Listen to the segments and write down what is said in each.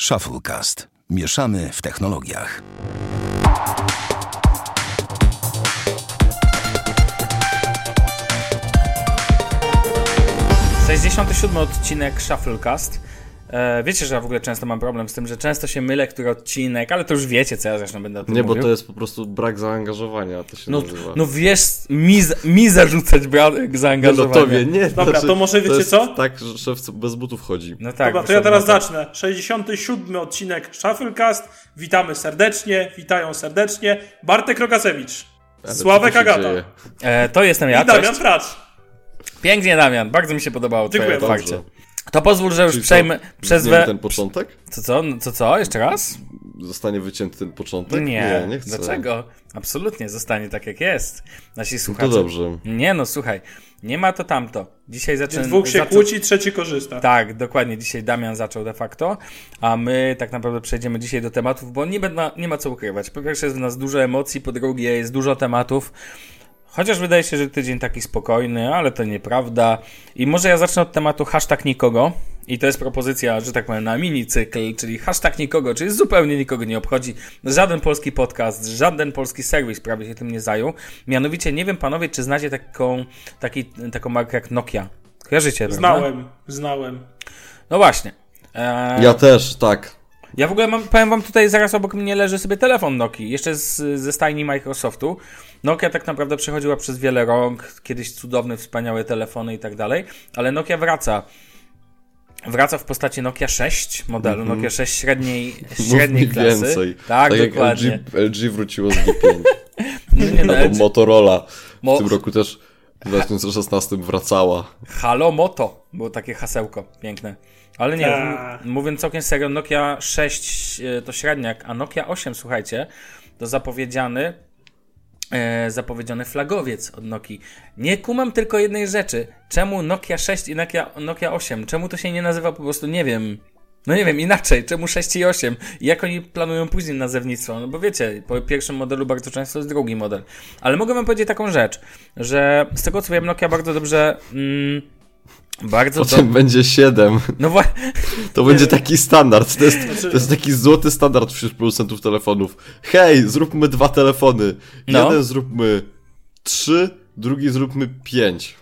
Shufflecast. Mieszamy w technologiach. Sześćdziesiąty siódmy odcinek Shufflecast. E, wiecie, że ja w ogóle często mam problem z tym, że często się mylę, który odcinek, ale to już wiecie, co ja zresztą będę o tym Nie, mówił. bo to jest po prostu brak zaangażowania, to się No, nazywa. no wiesz, mi, mi zarzucać brak no zaangażowania. tobie, nie. Dobra, to może wiecie jest co? Tak, że szef bez butów chodzi. No tak. Dobra, to ja teraz to. zacznę. 67 odcinek Shufflecast. Witamy serdecznie, witają serdecznie. Bartek Rokasewicz, Ale Sławek Agata? E, to jestem ja, i Damian. Pracz. Pięknie, Damian, bardzo mi się podobało Dziękuję twoje bardzo. To pozwól, że już Czyli co, przejmę, przezwę... Zniemy ten początek? Co, co, No, co, co, jeszcze raz? Zostanie wycięty ten początek? Nie, nie, nie chcę. dlaczego? Absolutnie, zostanie tak jak jest. Nasi No słuchacze... to dobrze. Nie no, słuchaj, nie ma to tamto. Dzisiaj zaczynamy... Dwóch się kłóci, trzeci korzysta. Tak, dokładnie. Dzisiaj Damian zaczął de facto, a my tak naprawdę przejdziemy dzisiaj do tematów, bo nie, ma- nie ma co ukrywać. Po pierwsze jest w nas dużo emocji, po drugie jest dużo tematów. Chociaż wydaje się, że tydzień taki spokojny, ale to nieprawda. I może ja zacznę od tematu hashtag nikogo. I to jest propozycja, że tak powiem, na mini cykl, czyli hashtag nikogo, czyli zupełnie nikogo nie obchodzi. Żaden polski podcast, żaden polski serwis prawie się tym nie zajął. Mianowicie, nie wiem panowie, czy znacie taką, taki, taką markę jak Nokia. Kojarzycie, prawda? Znałem, znałem. No właśnie. Eee, Ja też, tak. Ja w ogóle mam, powiem wam tutaj, zaraz obok mnie leży sobie telefon Nokii, jeszcze z, ze stajni Microsoftu. Nokia tak naprawdę przechodziła przez wiele rąk, kiedyś cudowne, wspaniałe telefony i tak dalej, ale Nokia wraca. Wraca w postaci Nokia 6 modelu, Nokia 6 średniej, średniej Mów klasy. więcej. Tak, tak dokładnie. LG, LG wróciło z G5. No nie, no, Albo LG Motorola Mo- w tym roku też w 2016 wracała. Halo Moto, było takie hasełko piękne. Ale nie, A. m- mówiąc całkiem serio, Nokia 6 e, to średniak, a Nokia 8, słuchajcie, to zapowiedziany e, zapowiedziany flagowiec od Nokii. Nie kumam tylko jednej rzeczy. Czemu Nokia 6 i Nokia, Nokia 8? Czemu to się nie nazywa po prostu, nie wiem... No nie wiem, inaczej, czemu 6 i 8? I jak oni planują później nazewnictwo? No bo wiecie, po pierwszym modelu bardzo często jest drugi model. Ale mogę wam powiedzieć taką rzecz, że z tego co wiem, Nokia bardzo dobrze... Mm, bardzo Potem będzie 7. No właśnie... To będzie taki standard. To jest, Znaczy- to jest taki złoty standard wśród producentów telefonów. Hej, zróbmy dwa telefony. No. Jeden zróbmy trzy, drugi zróbmy pięć.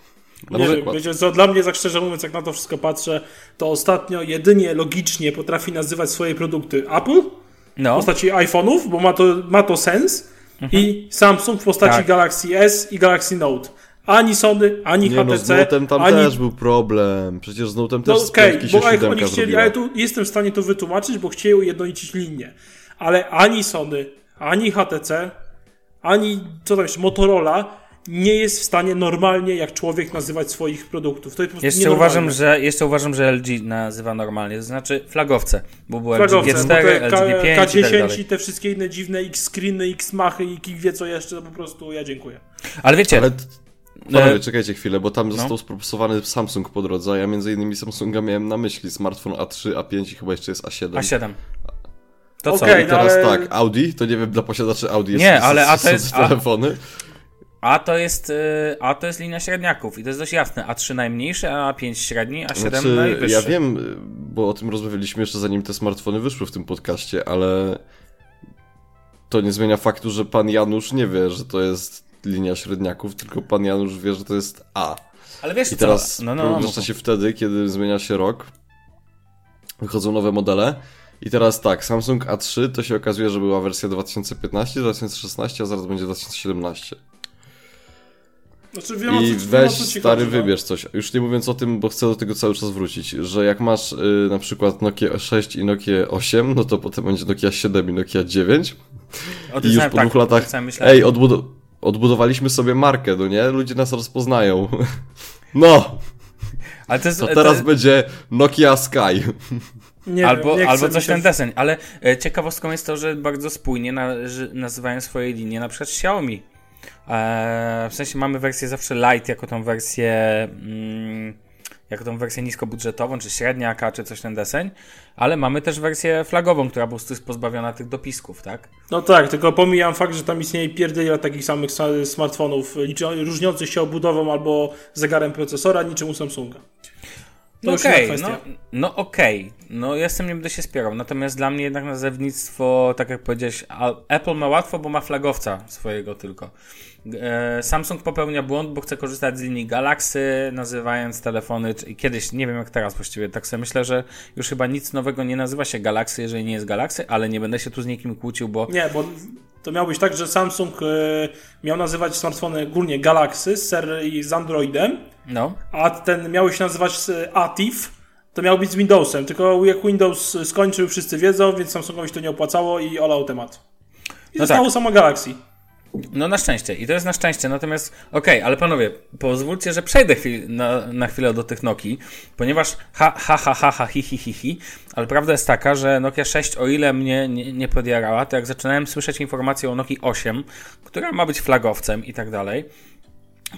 Na Nie przykład. wiecie co, dla mnie, tak szczerze mówiąc, jak na to wszystko patrzę, to ostatnio jedynie logicznie potrafi nazywać swoje produkty Apple w No, postaci iPhone'ów, bo ma to, ma to sens, i Samsung w postaci Mhm. Tak. Galaxy S i Galaxy Note. Ani Sony, ani Nie no, HTC, z Note'em tam ani też był problem. Przecież z Note'em No też piątki się bo jak siódemka oni chcieli, zrobiła. ale tu jestem w stanie to wytłumaczyć, bo chcieli ujednolicić linię. Ale ani Sony, ani HTC, ani co tam jeszcze, Motorola nie jest w stanie normalnie jak człowiek nazywać swoich produktów. To jest po prostu jeszcze uważam, że, jeszcze uważam, że LG nazywa normalnie, to znaczy flagowce, bo było Flagowce, LG bo G4, te K- LG G5 i tak K10 dalej. i te wszystkie inne dziwne X-screeny, X-machy i kik wie co jeszcze, to po prostu ja dziękuję. Ale wiecie, Ale panowie, E, czekajcie chwilę, bo tam został no. spropsowany Samsung po drodze, a ja między innymi Samsunga miałem na myśli smartfon A3, A5 i chyba jeszcze jest A7. A7. To co? Okej, I teraz ale- tak, Audi, to nie wiem, dla posiadaczy Audi jest Nie, ale A to jest- te telefony. A to jest, y, A to jest linia średniaków i to jest dość jasne. A3 najmniejszy, a A5 średni, A7 Znaczy, najwyższy. ja wiem, bo o tym rozmawialiśmy jeszcze zanim te smartfony wyszły w tym podcaście, ale to nie zmienia faktu, że pan Janusz nie wie, że to jest linia średniaków, tylko pan Janusz wie, że to jest A. Ale wiesz I co? teraz no, no, no, zaczyna się wtedy, kiedy zmienia się rok, wychodzą nowe modele i teraz tak, Samsung A3 to się okazuje, że była wersja 2015, 2016, a zaraz będzie 2017. Znaczy, wiem, I co- weź co stary chodzi, no. wybierz coś. Już nie mówiąc o tym, bo chcę do tego cały czas wrócić, że jak masz y, na przykład Nokia 6 i Nokia 8, no to potem będzie Nokia 7 i Nokia 9 O i już po tak, dwóch latach, samym myślałem. ej, odbudo- odbudowaliśmy sobie markę, no nie? Ludzie nas rozpoznają. No, Ale to jest, to teraz będzie Nokia Sky. Nie albo, wiem, nie albo coś ten deseń. Ale e, ciekawostką jest to, że bardzo spójnie na, że nazywają swoje linie na przykład Xiaomi. E, w sensie mamy wersję zawsze light jako tą wersję mm, jako tą wersję niskobudżetową, czy średniaka, czy coś ten deseń, ale mamy też wersję flagową, która po prostu jest pozbawiona tych dopisków, tak? No tak, tylko pomijam fakt, że tam istnieje pierdylia takich samych sa- smartfonów, różniących się obudową albo zegarem procesora, niczym u Samsunga. To już Okej, inna kwestia. no, no okej, no ja z tym nie będę się spierał, natomiast dla mnie jednak nazewnictwo, tak jak powiedziałeś, Apple ma łatwo, bo ma flagowca swojego tylko. E, Samsung popełnia błąd, bo chce korzystać z linii Galaxy, nazywając telefony, czy, kiedyś, nie wiem jak teraz właściwie, tak sobie myślę, że już chyba nic nowego nie nazywa się Galaxy, jeżeli nie jest Galaxy, ale nie będę się tu z nikim kłócił, bo Nie, bo to miał być tak, że Samsung e, miał nazywać smartfony ogólnie Galaxy z z Androidem, no, a ten miały się nazywać e, Atif, to miał być z Windowsem. Tylko jak Windows skończył, wszyscy wiedzą, więc Samsungowi się to nie opłacało i olał temat. I No zostało tak. samo Galaxy. No na szczęście. I to jest na szczęście. Natomiast, okej, ale panowie, pozwólcie, że przejdę chwil, na, na chwilę do tych Nokii, ponieważ ha, ha, ha, ha, ha, hi, hi, hi, hi, ale prawda jest taka, że Nokia 6, o ile mnie nie, nie podjarała, to jak zaczynałem słyszeć informacje o Nokii 8, która ma być flagowcem i tak dalej,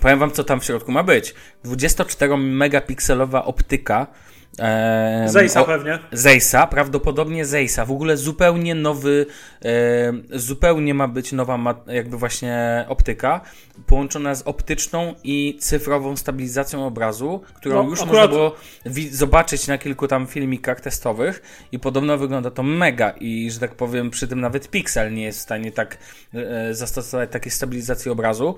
powiem wam, co tam w środku ma być. 24-megapikselowa optyka, em, Zejsa pewnie. Zejsa, prawdopodobnie Zejsa. W ogóle zupełnie nowy, e, zupełnie ma być nowa ma, jakby właśnie optyka, połączona z optyczną i cyfrową stabilizacją obrazu, którą No, już akurat- można było zobaczyć na kilku tam filmikach testowych i podobno wygląda to mega i, że tak powiem, przy tym nawet Pixel nie jest w stanie tak e, zastosować takiej stabilizacji obrazu.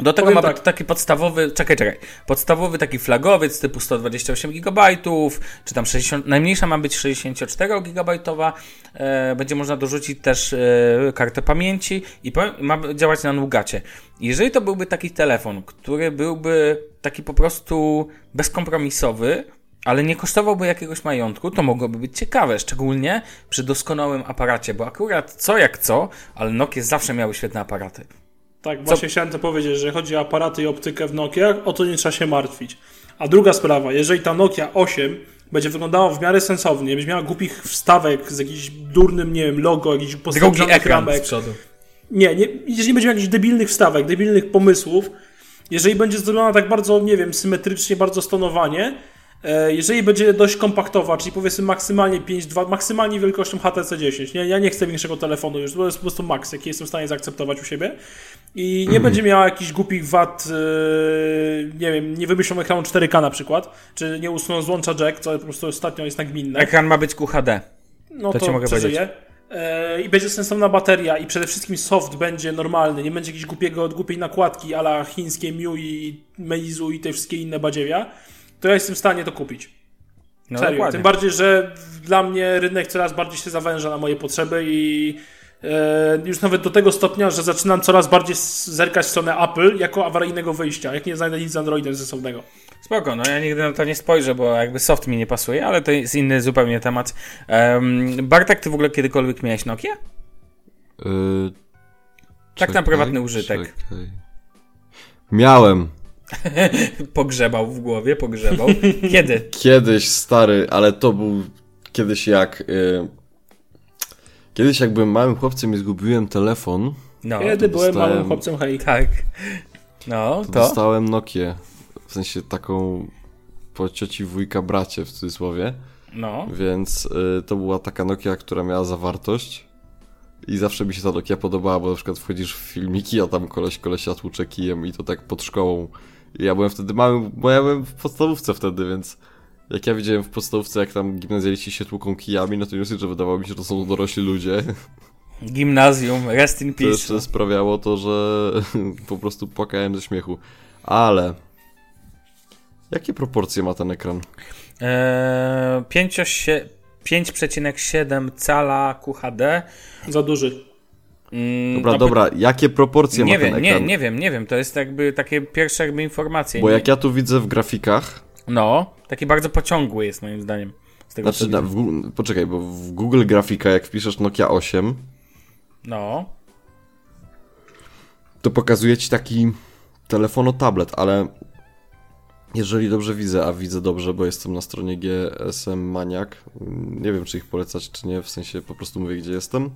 Do tego Powiem ma tak. być taki podstawowy, czekaj, czekaj, podstawowy taki flagowiec typu 128 GB, czy tam 60, najmniejsza ma być 64 GB, e, będzie można dorzucić też e, kartę pamięci i ma działać na Nugacie. Jeżeli to byłby taki telefon, który byłby taki po prostu bezkompromisowy, ale nie kosztowałby jakiegoś majątku, to mogłoby być ciekawe, szczególnie przy doskonałym aparacie, bo akurat co jak co, ale Nokia zawsze miały świetne aparaty. Tak, właśnie chciałem to powiedzieć, że chodzi o aparaty i optykę w Nokiach, o to nie trzeba się martwić. A druga sprawa, jeżeli ta Nokia 8 będzie wyglądała w miarę sensownie, będzie miała głupich wstawek z jakimś durnym, nie wiem, logo, ekran z ramek. Nie, nie, jeżeli będzie miał jakichś debilnych wstawek, debilnych pomysłów, jeżeli będzie zrobiona tak bardzo, nie wiem, symetrycznie, bardzo stonowanie, jeżeli będzie dość kompaktowa, czyli powiedzmy maksymalnie 5,2, maksymalnie wielkością HTC 10, nie, ja nie chcę większego telefonu już, to jest po prostu maks, jaki jestem w stanie zaakceptować u siebie. I nie będzie miała jakichś głupich wad, e, nie wiem, nie wymyślą ekranu 4K na przykład, czy nie usuną złącza jack, co po prostu ostatnio jest nagminne Ekran ma być QHD. no To to, ci mogę przeżyję. E, I będzie sensowna bateria i przede wszystkim soft będzie normalny, nie będzie jakiegoś głupiego, głupiej nakładki ala chińskie Miu i Meizu i te wszystkie inne badziewia, to ja jestem w stanie to kupić. No Serio. dokładnie. Tym bardziej, że dla mnie rynek coraz bardziej się zawęża na moje potrzeby i e, już nawet do tego stopnia, że zaczynam coraz bardziej zerkać w stronę Apple jako awaryjnego wyjścia, jak nie znajdę nic z Androidem sensownego. Spoko, no ja nigdy na to nie spojrzę, bo jakby soft mi nie pasuje, ale to jest inny zupełnie temat. Um, Bartek, ty w ogóle kiedykolwiek miałeś Nokia? Yy, Tak na czekaj, prywatny użytek. czekaj. Miałem. Pogrzebał w głowie, pogrzebał. Kiedy? Kiedyś, stary, ale to był kiedyś jak... Yy, kiedyś jak byłem małym chłopcem i zgubiłem telefon, No, Kiedy byłem dostałem- małym chłopcem, hej. tak. No, to to? dostałem Nokię. W sensie taką po cioci wujka bracie w cudzysłowie. No. Więc y, to była taka Nokia, która miała zawartość. I zawsze mi się ta Nokia podobała, bo na przykład wchodzisz w filmiki, a tam koleś kolesia tłucze kijem i to tak pod szkołą. Ja byłem wtedy mały, bo ja byłem w podstawówce wtedy, więc jak ja widziałem w podstawówce, jak tam gimnazjaliści się tłuką kijami, no to nie że wydawało mi się, że to są dorośli ludzie. Gimnazjum, rest in To peace. jeszcze sprawiało to, że po prostu płakałem ze śmiechu. Ale... Jakie proporcje ma ten ekran? Eee, 5,8 5,7 cala QHD. Za duży. Mm, Dobra, no, dobra, jakie proporcje Nie ma ten wiem, ekran? nie, nie wiem, nie wiem. To jest jakby takie pierwsze jakby informacje. Bo nie, jak ja tu widzę w grafikach, No, taki bardzo pociągły jest moim zdaniem. Z tego, Znaczy, na, w, poczekaj, bo w Google Grafika, jak wpiszesz Nokia 8, No, to pokazuje ci taki telefono-tablet, ale jeżeli dobrze widzę, a widzę dobrze, bo jestem na stronie GSM Maniak, nie wiem, czy ich polecać, czy nie, w sensie po prostu mówię, gdzie jestem.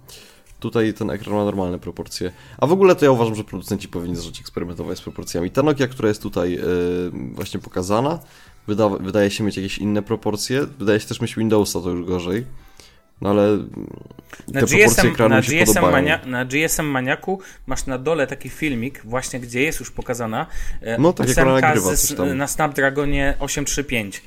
Tutaj ten ekran ma normalne proporcje. A w ogóle to ja uważam, że producenci powinni zacząć eksperymentować z proporcjami. Ta Nokia, która jest tutaj yy, właśnie pokazana, wyda wydaje się mieć jakieś inne proporcje. Wydaje się też mieć Windowsa, to już gorzej. No ale na te proporcje GSM, ekranu na, się GSM podobają. mania, na GSM Maniaku masz na dole taki filmik, właśnie gdzie jest już pokazana e, No, tak jak ona nagrywa na Snapdragonie 835.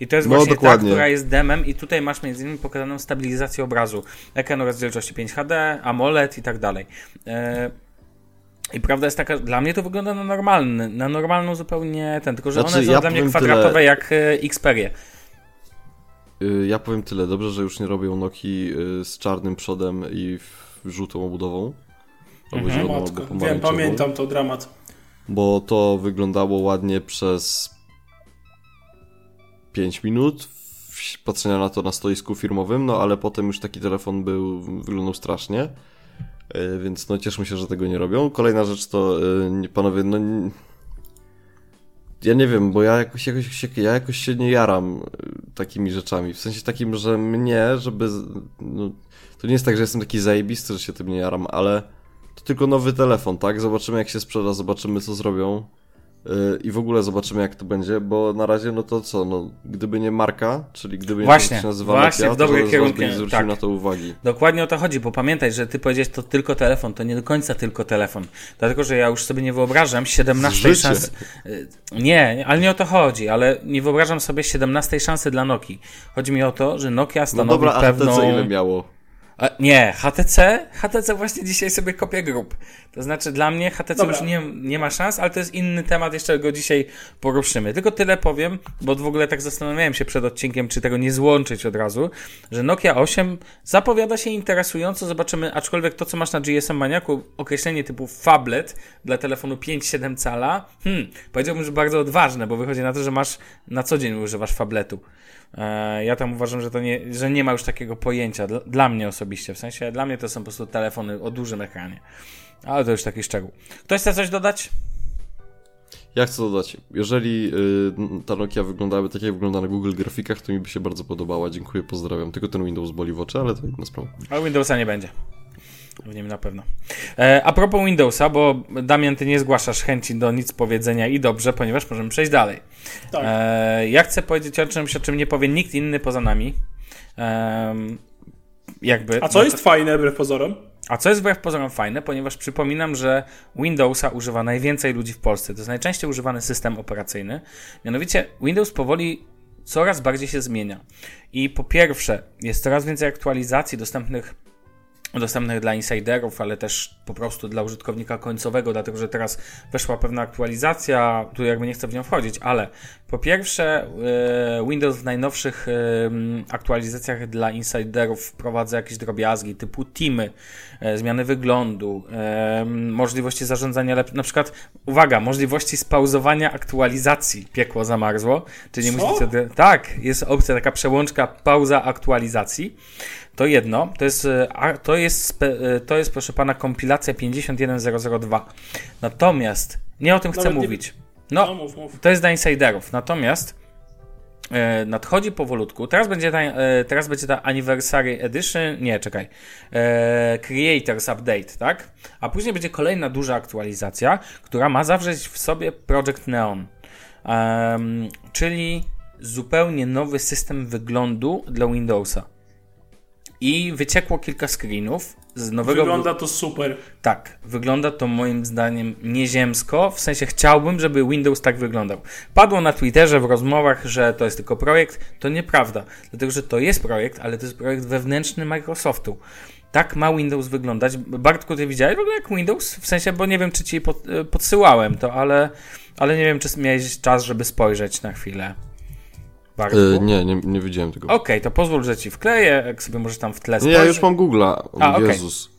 I to jest No, właśnie dokładnie. ta, która jest demem i tutaj masz między innymi pokazaną stabilizację obrazu. Ekran rozdzielczości 5 HD, AMOLED i tak dalej. E, I prawda jest taka, dla mnie to wygląda na normalny, na normalną zupełnie ten, tylko że Znaczy, one są ja dla mnie kwadratowe tyle. jak e, Xperia. Y, Ja powiem tyle, dobrze, że już nie robią Nokii y, z czarnym przodem i żółtą obudową. Albo Mhm. zieloną, albo wiem, pamiętam to dramat. Bo to wyglądało ładnie przez 5 minut patrzenia na to na stoisku firmowym, no ale potem już taki telefon był, wyglądał strasznie. Y, Więc no cieszmy się, że tego nie robią. Kolejna rzecz to, nie- panowie, no... Ja nie wiem, bo ja jakoś, jakoś, się, ja jakoś się nie jaram y, takimi rzeczami. W sensie takim, że mnie, żeby... No, to nie jest tak, że jestem taki zajebisty, że się tym nie jaram, ale to tylko nowy telefon, tak? Zobaczymy jak się sprzeda, zobaczymy co zrobią. I w ogóle zobaczymy jak to będzie, bo na razie no to co, no gdyby nie marka, czyli gdyby nie Właśnie, to, się nazywa właśnie, Nokia, w nie zwrócił tak. na to uwagi. Dokładnie o to chodzi, bo pamiętaj, że ty powiedziałeś to tylko telefon, to nie do końca tylko telefon. Dlatego, że ja już sobie nie wyobrażam 17 Życie. szans. y, Nie, ale nie o to chodzi, ale nie wyobrażam sobie 17 szansy dla Nokii. Chodzi mi o to, że Nokia No stanowi dobra, a pewną... Ile miało? A, nie, HTC, HTC właśnie dzisiaj sobie kopie grup. To znaczy dla mnie HTC Dobra. już nie, nie ma szans, ale to jest inny temat, jeszcze go dzisiaj poruszymy. Tylko tyle powiem, bo w ogóle tak zastanawiałem się przed odcinkiem, czy tego nie złączyć od razu, że Nokia 8 zapowiada się interesująco, zobaczymy, aczkolwiek to, co masz na GSM Maniaku, określenie typu phablet dla telefonu 5-7 cala, hmm, powiedziałbym, że bardzo odważne, bo wychodzi na to, że masz, na co dzień używasz phabletu. E, Ja tam uważam, że to nie, że nie ma już takiego pojęcia dla, mnie osobiście. W sensie dla mnie to są po prostu telefony o dużym ekranie. Ale to już taki szczegół. Ktoś chce coś dodać? Ja chcę dodać, jeżeli y, ta Nokia wyglądałaby tak jak wygląda na Google grafikach, to mi by się bardzo podobała. Dziękuję, pozdrawiam. Tylko ten Windows boli w oczy, ale to inna sprawa. Ale Windowsa nie będzie. W nim na pewno. E, a propos Windowsa, bo Damian, ty nie zgłaszasz chęci do nic powiedzenia i dobrze, ponieważ możemy przejść dalej. Tak. E, ja chcę powiedzieć o czymś, o czym nie powie nikt inny poza nami. Em, jakby. A co no jest fajne, wbrew pozorom? A co jest wbrew pozorom fajne, ponieważ przypominam, że Windowsa używa najwięcej ludzi w Polsce. To jest najczęściej używany system operacyjny. Mianowicie Windows powoli coraz bardziej się zmienia. I po pierwsze, jest coraz więcej aktualizacji dostępnych dostępnych dla insiderów, ale też po prostu dla użytkownika końcowego, dlatego że teraz weszła pewna aktualizacja, tu jakby nie chcę w nią wchodzić, ale po pierwsze e, Windows w najnowszych e, aktualizacjach dla insiderów wprowadza jakieś drobiazgi typu teamy, e, zmiany wyglądu, możliwości zarządzania, lep- na przykład, uwaga, możliwości spauzowania aktualizacji piekło zamarzło, czyli nie musicie... Tak, jest opcja taka przełączka pauza aktualizacji. To jedno, to jest, e, to jest, e, to jest proszę pana kompilacja 51002. Natomiast nie o tym chcę Nawet mówić. No, No, mów, mów. to jest dla insiderów. Natomiast e, nadchodzi powolutku. Teraz będzie ta, e, teraz będzie ta Anniversary Edition. Nie, czekaj. E, Creators Update, tak? A później będzie kolejna duża aktualizacja, która ma zawrzeć w sobie Project Neon. Czyli zupełnie nowy system wyglądu dla Windowsa. I wyciekło kilka screenów z nowego. Wygląda to super. Tak, wygląda to moim zdaniem nieziemsko, w sensie chciałbym, żeby Windows tak wyglądał. Padło na Twitterze w rozmowach, że to jest tylko projekt, to nieprawda, dlatego że to jest projekt, ale to jest projekt wewnętrzny Microsoftu. Tak ma Windows wyglądać. Bartku, ty widziałeś w ogóle jak Windows? W sensie, bo nie wiem, czy ci pod, e, podsyłałem to, ale, ale nie wiem, czy miałeś czas, żeby spojrzeć na chwilę. Bartku? Y, nie, nie, nie widziałem tego. Okej, to pozwól, że ci wkleję, jak sobie możesz tam w tle Nie, spojrzeć. ja już mam Google'a. A. Jezus.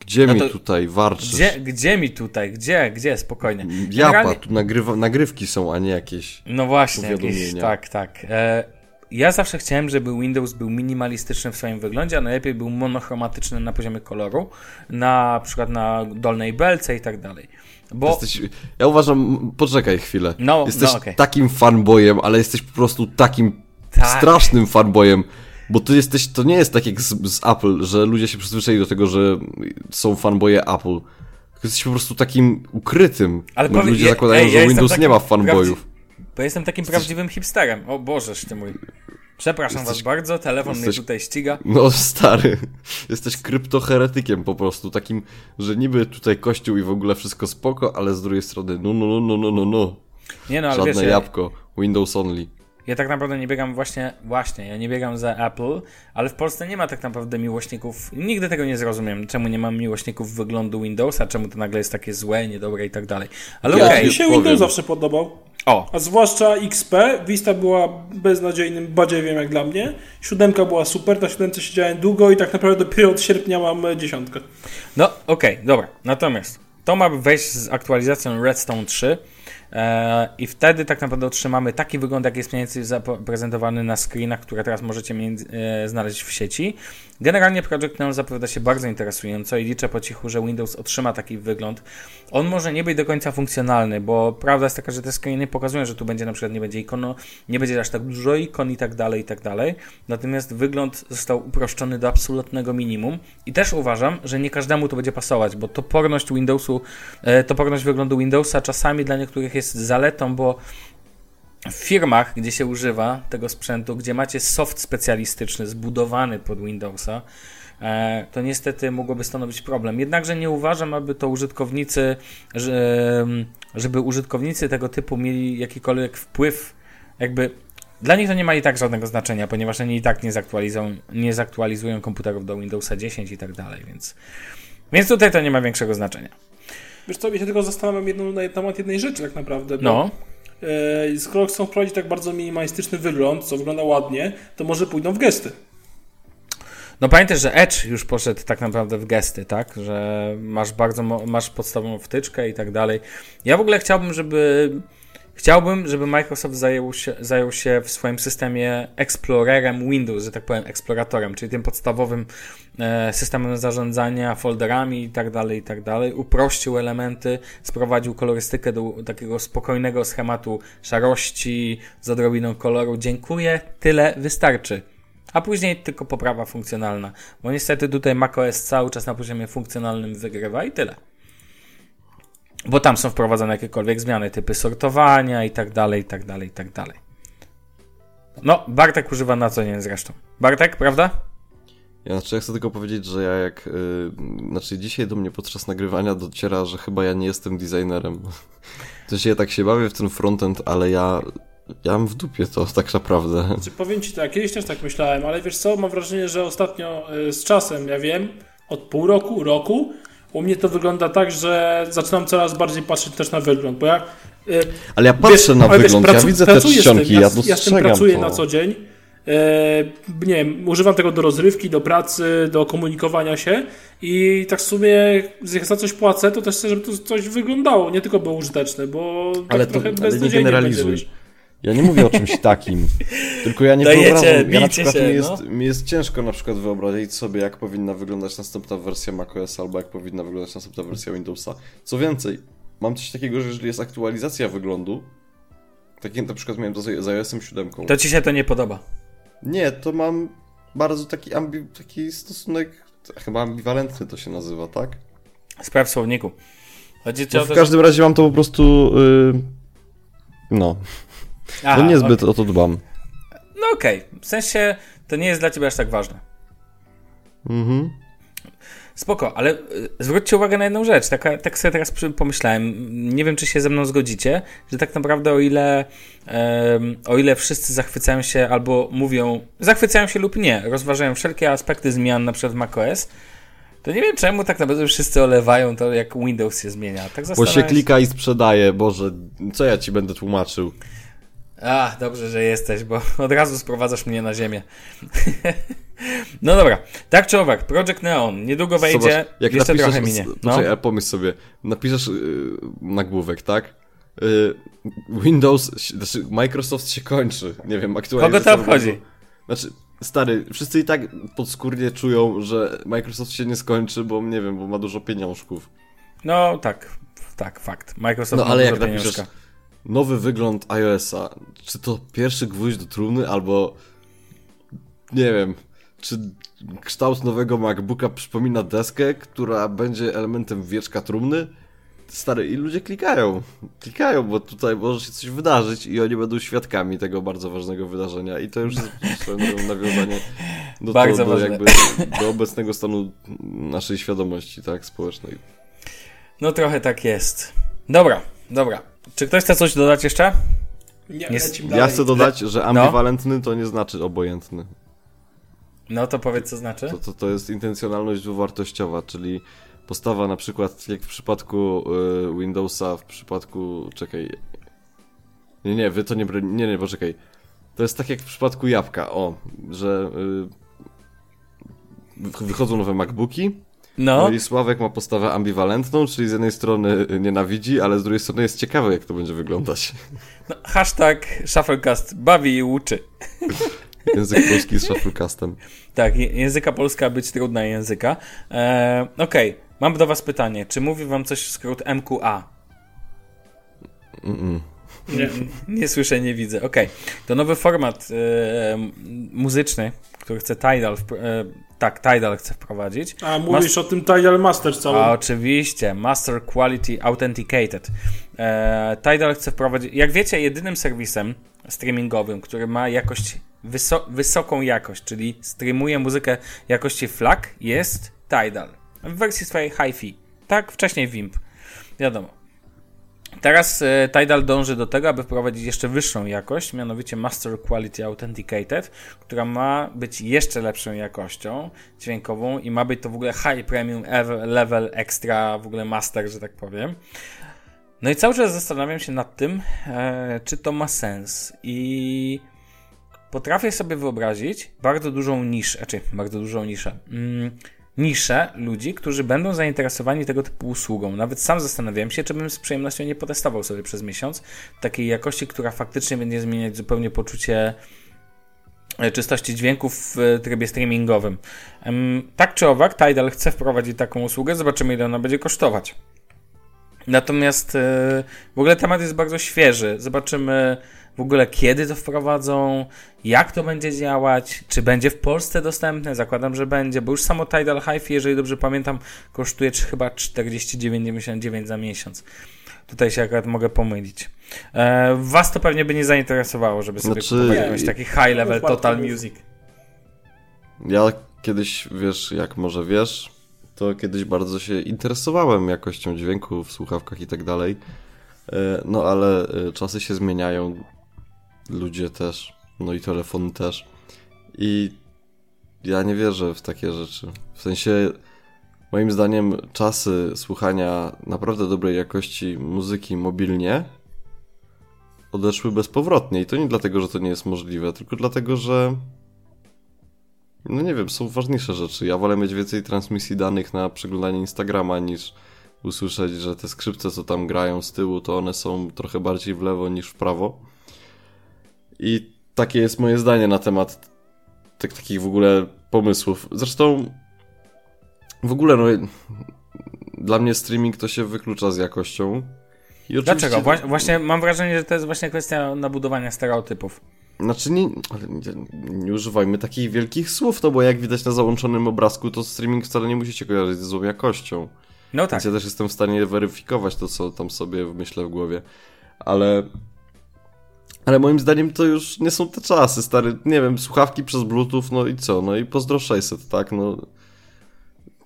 Gdzie No mi tutaj warczysz? Gdzie, gdzie mi tutaj? Gdzie? Gdzie? Spokojnie. Japa, Generalnie- tu nagrywa, nagrywki są, a nie jakieś. No właśnie, jakieś, tak, tak. E, ja zawsze chciałem, żeby Windows był minimalistyczny w swoim wyglądzie, a najlepiej był monochromatyczny na poziomie koloru, na przykład na dolnej belce i tak dalej. Bo Jesteś, ja uważam, poczekaj chwilę. No, jesteś no, okej. takim fanboyem, ale jesteś po prostu takim Tak. strasznym fanboyem. Bo ty jesteś, to nie jest tak jak z, z Apple, że ludzie się przyzwyczaili do tego, że są fanboye Apple. Jesteś po prostu takim ukrytym. Ale powie- ludzie ja- zakładają, ej, ja że jestem Windows takim nie ma fanboyów. bo jestem takim prawdziwym hipsterem. O Bożeż ty mój. Przepraszam Jesteś- was bardzo, telefon mnie jesteś- tutaj ściga. No stary, jesteś kryptoheretykiem po prostu, takim, że niby tutaj kościół i w ogóle wszystko spoko, ale z drugiej strony no no no no no no no. Nie no, ale Żadne wiesz, ja, jabłko, Windows only. Ja tak naprawdę nie biegam właśnie, właśnie, ja nie biegam za Apple, ale w Polsce nie ma tak naprawdę miłośników, nigdy tego nie zrozumiem, czemu nie mam miłośników wyglądu Windowsa, czemu to nagle jest takie złe, niedobre i tak dalej. Ale Ja okej, Mi już się powiem. Windows zawsze podobał. O, A zwłaszcza XP, Vista była beznadziejnym badziewiem jak dla mnie. Siódemka była super, na siódemce siedziałem długo i tak naprawdę dopiero od sierpnia mam e, dziesiątkę. No, okej, dobra. Natomiast to ma wejść z aktualizacją Redstone 3 e, i wtedy tak naprawdę otrzymamy taki wygląd, jak jest mniej więcej zaprezentowany na screenach, które teraz możecie e, znaleźć w sieci. Generalnie Project Neon zapowiada się bardzo interesująco i liczę po cichu, że Windows otrzyma taki wygląd. On może nie być do końca funkcjonalny, bo prawda jest taka, że te screeny pokazują, że tu będzie na przykład nie będzie ikono, nie będzie aż tak dużo ikon i tak dalej, i tak dalej. Natomiast wygląd został uproszczony do absolutnego minimum i też uważam, że nie każdemu to będzie pasować, bo toporność Windowsu, e, toporność wyglądu Windowsa czasami dla niektórych jest zaletą, bo w firmach, gdzie się używa tego sprzętu, gdzie macie soft specjalistyczny zbudowany pod Windowsa, e, to niestety mogłoby stanowić problem. Jednakże nie uważam, aby to użytkownicy, że, żeby użytkownicy tego typu mieli jakikolwiek wpływ, jakby dla nich to nie ma i tak żadnego znaczenia, ponieważ oni i tak nie zaktualizują, nie zaktualizują komputerów do Windowsa 10 i tak dalej, więc, więc tutaj to nie ma większego znaczenia. Wiesz co, ja się tylko zastanawiam jedną, na temat jednej rzeczy tak naprawdę. No, e, skoro chcą wprowadzić tak bardzo minimalistyczny wygląd, co wygląda ładnie, to może pójdą w gesty. No pamiętaj, że Edge już poszedł tak naprawdę w gesty, tak? Że masz bardzo, masz podstawową wtyczkę i tak dalej. Ja w ogóle chciałbym, żeby chciałbym, żeby Microsoft zajął się, zajął się w swoim systemie Explorerem Windows, że tak powiem, eksploratorem, czyli tym podstawowym e, systemem zarządzania folderami i tak dalej, i tak dalej. Uprościł elementy, sprowadził kolorystykę do takiego spokojnego schematu szarości z odrobiną koloru. Dziękuję, tyle wystarczy a później tylko poprawa funkcjonalna. Bo niestety tutaj macOS cały czas na poziomie funkcjonalnym wygrywa i tyle. Bo tam są wprowadzane jakiekolwiek zmiany, typy sortowania i tak dalej, i tak dalej, i tak dalej. No, Bartek używa na co dzień zresztą. Bartek, prawda? Ja, znaczy, ja chcę tylko powiedzieć, że ja jak. Yy, znaczy, dzisiaj do mnie podczas nagrywania dociera, że chyba ja nie jestem designerem. W sensie ja tak się bawię w ten frontend, ale ja. Ja mam w dupie to tak naprawdę. Znaczy, powiem Ci tak, kiedyś też tak myślałem, ale wiesz co, mam wrażenie, że ostatnio e, z czasem, ja wiem, od pół roku, roku, u mnie to wygląda tak, że zaczynam coraz bardziej patrzeć też na wygląd, bo ja... e, Ale ja patrzę na ale wygląd, pracu- ja widzę te tym, ja, ja, ja z tym dostrzegam pracuję to. na co dzień. E, nie wiem, używam tego do rozrywki, do pracy, do komunikowania się i tak w sumie jak za coś płacę, to też chcę, żeby to coś wyglądało, nie tylko było użyteczne, bo tak Ale to- trochę ale nie generalizuj. będzie, wiesz. Ja nie mówię o czymś takim, tylko ja nie Dajecie, wyobrażam, ja na przykład się, mi, jest, no. mi jest ciężko na przykład wyobrazić sobie, jak powinna wyglądać następna wersja macOS albo jak powinna wyglądać następna wersja Windowsa. Co więcej, mam coś takiego, że jeżeli jest aktualizacja wyglądu, tak jak na przykład miałem to z iOS-em 7, To ci się to nie podoba. nie, to mam bardzo taki, ambi, taki stosunek, chyba ambiwalentny to się nazywa, tak? Sprawdź w słowniku. Chodzi No w każdym razie mam to po prostu, yy, no. Aha, no niezbyt okej. o to dbam. No okej, w sensie to nie jest dla ciebie aż tak ważne. Mhm. Spoko, ale y, zwróćcie uwagę na jedną rzecz. Tak, tak sobie teraz pomyślałem. Nie wiem, czy się ze mną zgodzicie, że tak naprawdę o ile, em, o ile wszyscy zachwycają się albo mówią, zachwycają się lub nie, rozważają wszelkie aspekty zmian na przykład w macOS, to nie wiem czemu tak naprawdę wszyscy olewają to, jak Windows się zmienia. Tak Bo się klika i sprzedaje, Boże, co ja ci będę tłumaczył? A, dobrze, że jesteś, bo od razu sprowadzasz mnie na ziemię. no dobra, tak czy owak, Project Neon niedługo wejdzie, Zobacz, jak jeszcze trochę minie. No. Poczekaj, ale pomyśl sobie, napiszesz yy, nagłówek, tak? Yy, Windows, znaczy Microsoft się kończy, nie wiem, aktualnie. Kogo to obchodzi? Znaczy, stary, wszyscy i tak podskórnie czują, że Microsoft się nie skończy, bo nie wiem, bo ma dużo pieniążków. No tak, tak, fakt. Microsoft No ma ale dużo jak napiszesz pieniążka. Nowy wygląd iOS-a, czy to pierwszy gwóźdź do trumny, albo nie wiem, czy kształt nowego MacBooka przypomina deskę, która będzie elementem wieczka trumny? Stary, i ludzie klikają. Klikają, bo tutaj może się coś wydarzyć i oni będą świadkami tego bardzo ważnego wydarzenia. I to już jest nawiązanie do, Bardzo to, do, jakby, do obecnego stanu naszej świadomości tak, społecznej. No trochę tak jest. Dobra, dobra. Czy ktoś chce coś dodać jeszcze? Nie, Nie- lecimy Ja chcę dodać, że ambiwalentny to nie znaczy obojętny. No to powiedz, co znaczy? To, to, to jest intencjonalność dwuwartościowa, czyli postawa na przykład jak w przypadku y, Windowsa, w przypadku... czekaj... Nie, nie, wy to nie... Nie, nie, poczekaj. To jest tak jak w przypadku jabłka, o, że y, wy- wychodzą nowe MacBooki, no. No, i Sławek ma postawę ambiwalentną, czyli z jednej strony nienawidzi, ale z drugiej strony jest ciekawy, jak to będzie wyglądać. no hashtag Shufflecast bawi i uczy. Język polski z shufflecastem. Tak, języka polska być trudna języka. E, Okej, mam do was pytanie. Czy mówi wam coś skrót MQA? Mm-mm. Nie. Nie słyszę, nie widzę. Okej. To nowy format m- muzyczny, który chce Tidal, e, tak, Tidal chce wprowadzić. A mówisz o tym Tidal Master całym. A oczywiście, Master Quality Authenticated. E, Tidal chce wprowadzić, jak wiecie, jedynym serwisem streamingowym, który ma jakość, wyso wysoką jakość, czyli streamuje muzykę jakości FLAC, jest Tidal. W wersji swojej HiFi. Tak, wcześniej WIMP. Wiadomo. Teraz e, Tidal dąży do tego, aby wprowadzić jeszcze wyższą jakość, mianowicie Master Quality Authenticated, która ma być jeszcze lepszą jakością dźwiękową i ma być to w ogóle high premium ev- level extra, w ogóle master, że tak powiem. No i cały czas zastanawiam się nad tym, e, czy to ma sens i potrafię sobie wyobrazić bardzo dużą niszę, znaczy bardzo dużą niszę, mm, niszę ludzi, którzy będą zainteresowani tego typu usługą. Nawet sam zastanawiałem się, czy bym z przyjemnością nie potestował sobie przez miesiąc takiej jakości, która faktycznie będzie zmieniać zupełnie poczucie e, czystości dźwięków w e, trybie streamingowym. Tak czy owak, Tidal chce wprowadzić taką usługę, zobaczymy ile ona będzie kosztować. Natomiast e, w ogóle temat jest bardzo świeży. Zobaczymy w ogóle kiedy to wprowadzą, jak to będzie działać, czy będzie w Polsce dostępne. Zakładam, że będzie, bo już samo Tidal HiFi, jeżeli dobrze pamiętam, kosztuje chyba 49,99 za miesiąc. Tutaj się akurat mogę pomylić. E, was to pewnie by nie zainteresowało, żeby sobie Znaczy- kupować jakiś taki high level Total. Music. Ja kiedyś, wiesz, jak może wiesz, to kiedyś bardzo się interesowałem jakością dźwięku w słuchawkach i tak dalej. E, No ale e, czasy się zmieniają, ludzie też, no i telefony też. I ja nie wierzę w takie rzeczy. W sensie, moim zdaniem, czasy słuchania naprawdę dobrej jakości muzyki mobilnie odeszły bezpowrotnie. I to nie dlatego, że to nie jest możliwe, tylko dlatego, że no nie wiem, są ważniejsze rzeczy. Ja wolę mieć więcej transmisji danych na przeglądanie Instagrama niż usłyszeć, że te skrzypce, co tam grają z tyłu, to one są trochę bardziej w lewo niż w prawo. I takie jest moje zdanie na temat tak, takich w ogóle pomysłów. Zresztą w ogóle no, dla mnie streaming to się wyklucza z jakością. I oczywiście- Dlaczego? Wła- właśnie mam wrażenie, że to jest właśnie kwestia nabudowania stereotypów. Znaczy nie, nie, nie używajmy takich wielkich słów, no bo jak widać na załączonym obrazku, to streaming wcale nie musi się kojarzyć z złą jakością. No tak. Więc ja też jestem w stanie weryfikować to, co tam sobie myślę w głowie. Ale. Ale moim zdaniem to już nie są te czasy, stary. Nie wiem, słuchawki przez Bluetooth, no i co? No i pozdro 600, tak? No.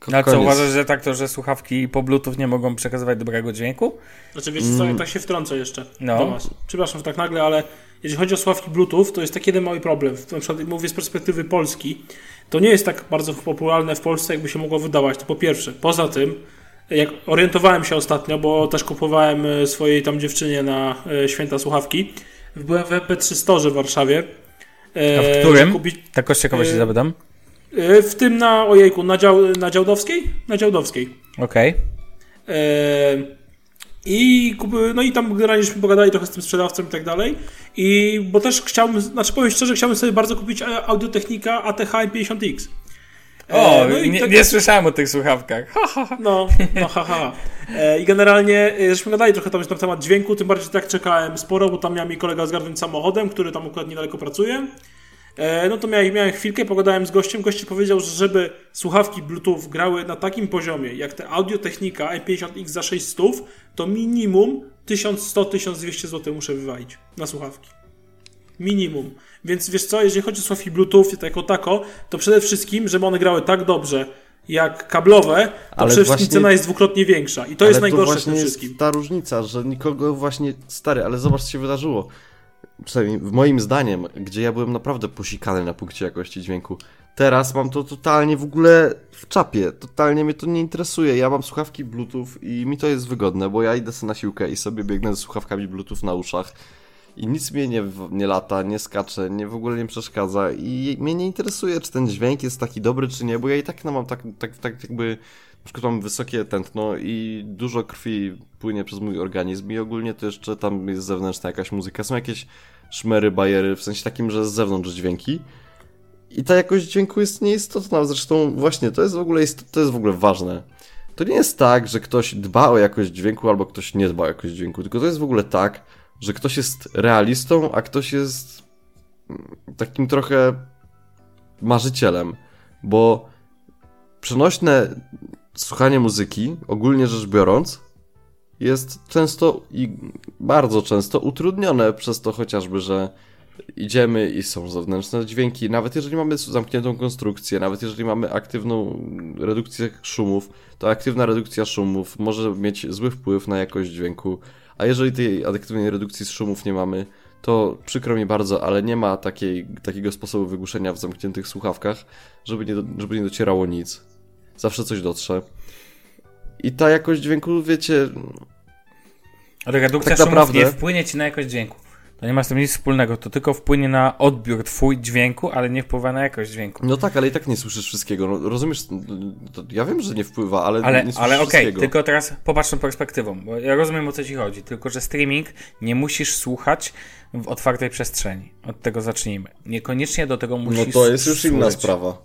No a co, uważasz, że tak to, że słuchawki po Bluetooth nie mogą przekazywać dobrego dźwięku? Znaczy, wiecie co, ja tak się wtrącę jeszcze No. do was. Przepraszam, że tak nagle, ale jeżeli chodzi o słuchawki Bluetooth, to jest taki jeden mały problem. Na przykład mówię z perspektywy Polski, to nie jest tak bardzo popularne w Polsce, jakby się mogło wydawać. To po pierwsze. Poza tym, jak orientowałem się ostatnio, bo też kupowałem e, swojej tam dziewczynie na e, święta słuchawki, byłem w MP3 Store w Warszawie. e, A w którym? że Kupić, Tak z ciekawości Yy, zapytam. e, w tym na, ojejku, na, dział, na Działdowskiej? Na Działdowskiej. Okej. E, I no i tam generalnie żeśmy pogadali trochę z tym sprzedawcą i tak dalej. I bo też chciałbym, znaczy powiem szczerze, chciałbym sobie bardzo kupić e, Audiotechnika ATH 50X. E, O, no i nie, tak- nie słyszałem o tych słuchawkach. Ha, ha, ha. No, no haha. E, I generalnie e, żeśmy gadali trochę tam na temat dźwięku, tym bardziej że tak czekałem sporo, bo tam miał mi kolega zgarnąć samochodem, który tam akurat niedaleko pracuje. E, no to miałem, miałem chwilkę, pogadałem z gościem. Gościu powiedział, że żeby słuchawki Bluetooth grały na takim poziomie, jak te Audiotechnika M50X za 600, to minimum 1100-1200 zł muszę wywalić na słuchawki. Minimum. Więc wiesz co, jeżeli chodzi o słuchawki Bluetooth jako tako, to przede wszystkim, żeby one grały tak dobrze jak kablowe, to Ale przede wszystkim cena jest dwukrotnie większa. I to jest najgorsze w tym jest wszystkim. ta różnica, że nikogo właśnie... Stary, ale zobacz, co się wydarzyło. przynajmniej w moim zdaniem, gdzie ja byłem naprawdę posikany na punkcie jakości dźwięku, teraz mam to totalnie w ogóle w czapie, totalnie mnie to nie interesuje. Ja mam słuchawki Bluetooth i mi to jest wygodne, bo ja idę sobie na siłkę i sobie biegnę ze słuchawkami Bluetooth na uszach i nic mnie nie, nie lata, nie skacze, nie w ogóle nie przeszkadza i mnie nie interesuje, czy ten dźwięk jest taki dobry, czy nie, bo ja i tak no, mam tak, tak, tak jakby na przykład mam wysokie tętno i dużo krwi płynie przez mój organizm i ogólnie to jeszcze tam jest zewnętrzna jakaś muzyka, są jakieś szmery, bajery, w sensie takim, że z zewnątrz dźwięki i ta jakość dźwięku jest nieistotna, zresztą właśnie to jest w ogóle, to jest w ogóle ważne. To nie jest tak, że ktoś dba o jakość dźwięku albo ktoś nie dba o jakość dźwięku, tylko to jest w ogóle tak, że ktoś jest realistą, a ktoś jest takim trochę marzycielem, bo przenośne słuchanie muzyki, ogólnie rzecz biorąc, jest często i bardzo często utrudnione przez to chociażby, że idziemy i są zewnętrzne dźwięki, nawet jeżeli mamy zamkniętą konstrukcję, nawet jeżeli mamy aktywną redukcję szumów, to aktywna redukcja szumów może mieć zły wpływ na jakość dźwięku, a jeżeli tej adekwatnej redukcji z szumów nie mamy, to przykro mi bardzo, ale nie ma takiej, takiego sposobu wygłuszenia w zamkniętych słuchawkach, żeby nie, do, żeby nie docierało nic. Zawsze coś dotrze. I ta jakość dźwięku, wiecie... Redukcja tak szumów naprawdę... nie wpłynie ci na jakość dźwięku. To nie ma z tym nic wspólnego, to tylko wpłynie na odbiór twój dźwięku, ale nie wpływa na jakość dźwięku. No tak, ale i tak nie słyszysz wszystkiego. No, rozumiesz, ja wiem, że nie wpływa, ale, ale nie słyszysz Ale okej, okay, tylko teraz popatrz tą perspektywą, bo ja rozumiem o co ci chodzi, tylko że streaming nie musisz słuchać w otwartej przestrzeni. Od tego zacznijmy. Niekoniecznie do tego musisz No to jest już inna sprawa.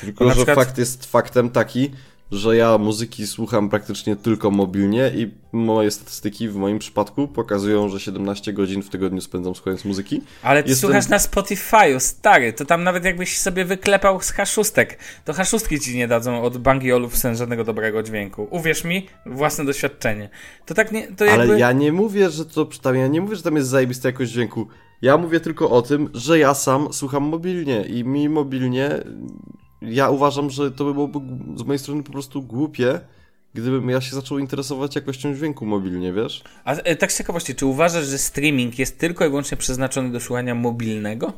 Tylko, że przykład... fakt jest faktem taki, że ja muzyki słucham praktycznie tylko mobilnie i moje statystyki w moim przypadku pokazują, że 17 godzin w tygodniu spędzam słuchając muzyki. Ale ty Jestem... słuchasz na Spotify'u, stary, to tam nawet jakbyś sobie wyklepał z haszustek, to haszustki ci nie dadzą od Bangi Olufsen żadnego dobrego dźwięku. Uwierz mi, własne doświadczenie. To tak nie, to jakby... Ale ja nie mówię, że to tam, ja nie mówię, że tam jest zajebista jakość dźwięku. Ja mówię tylko o tym, że ja sam słucham mobilnie i mi mobilnie ja uważam, że to by byłoby z mojej strony po prostu głupie, gdybym ja się zaczął interesować jakością dźwięku mobilnie, wiesz? A e, tak z ciekawości, czy uważasz, że streaming jest tylko i wyłącznie przeznaczony do słuchania mobilnego?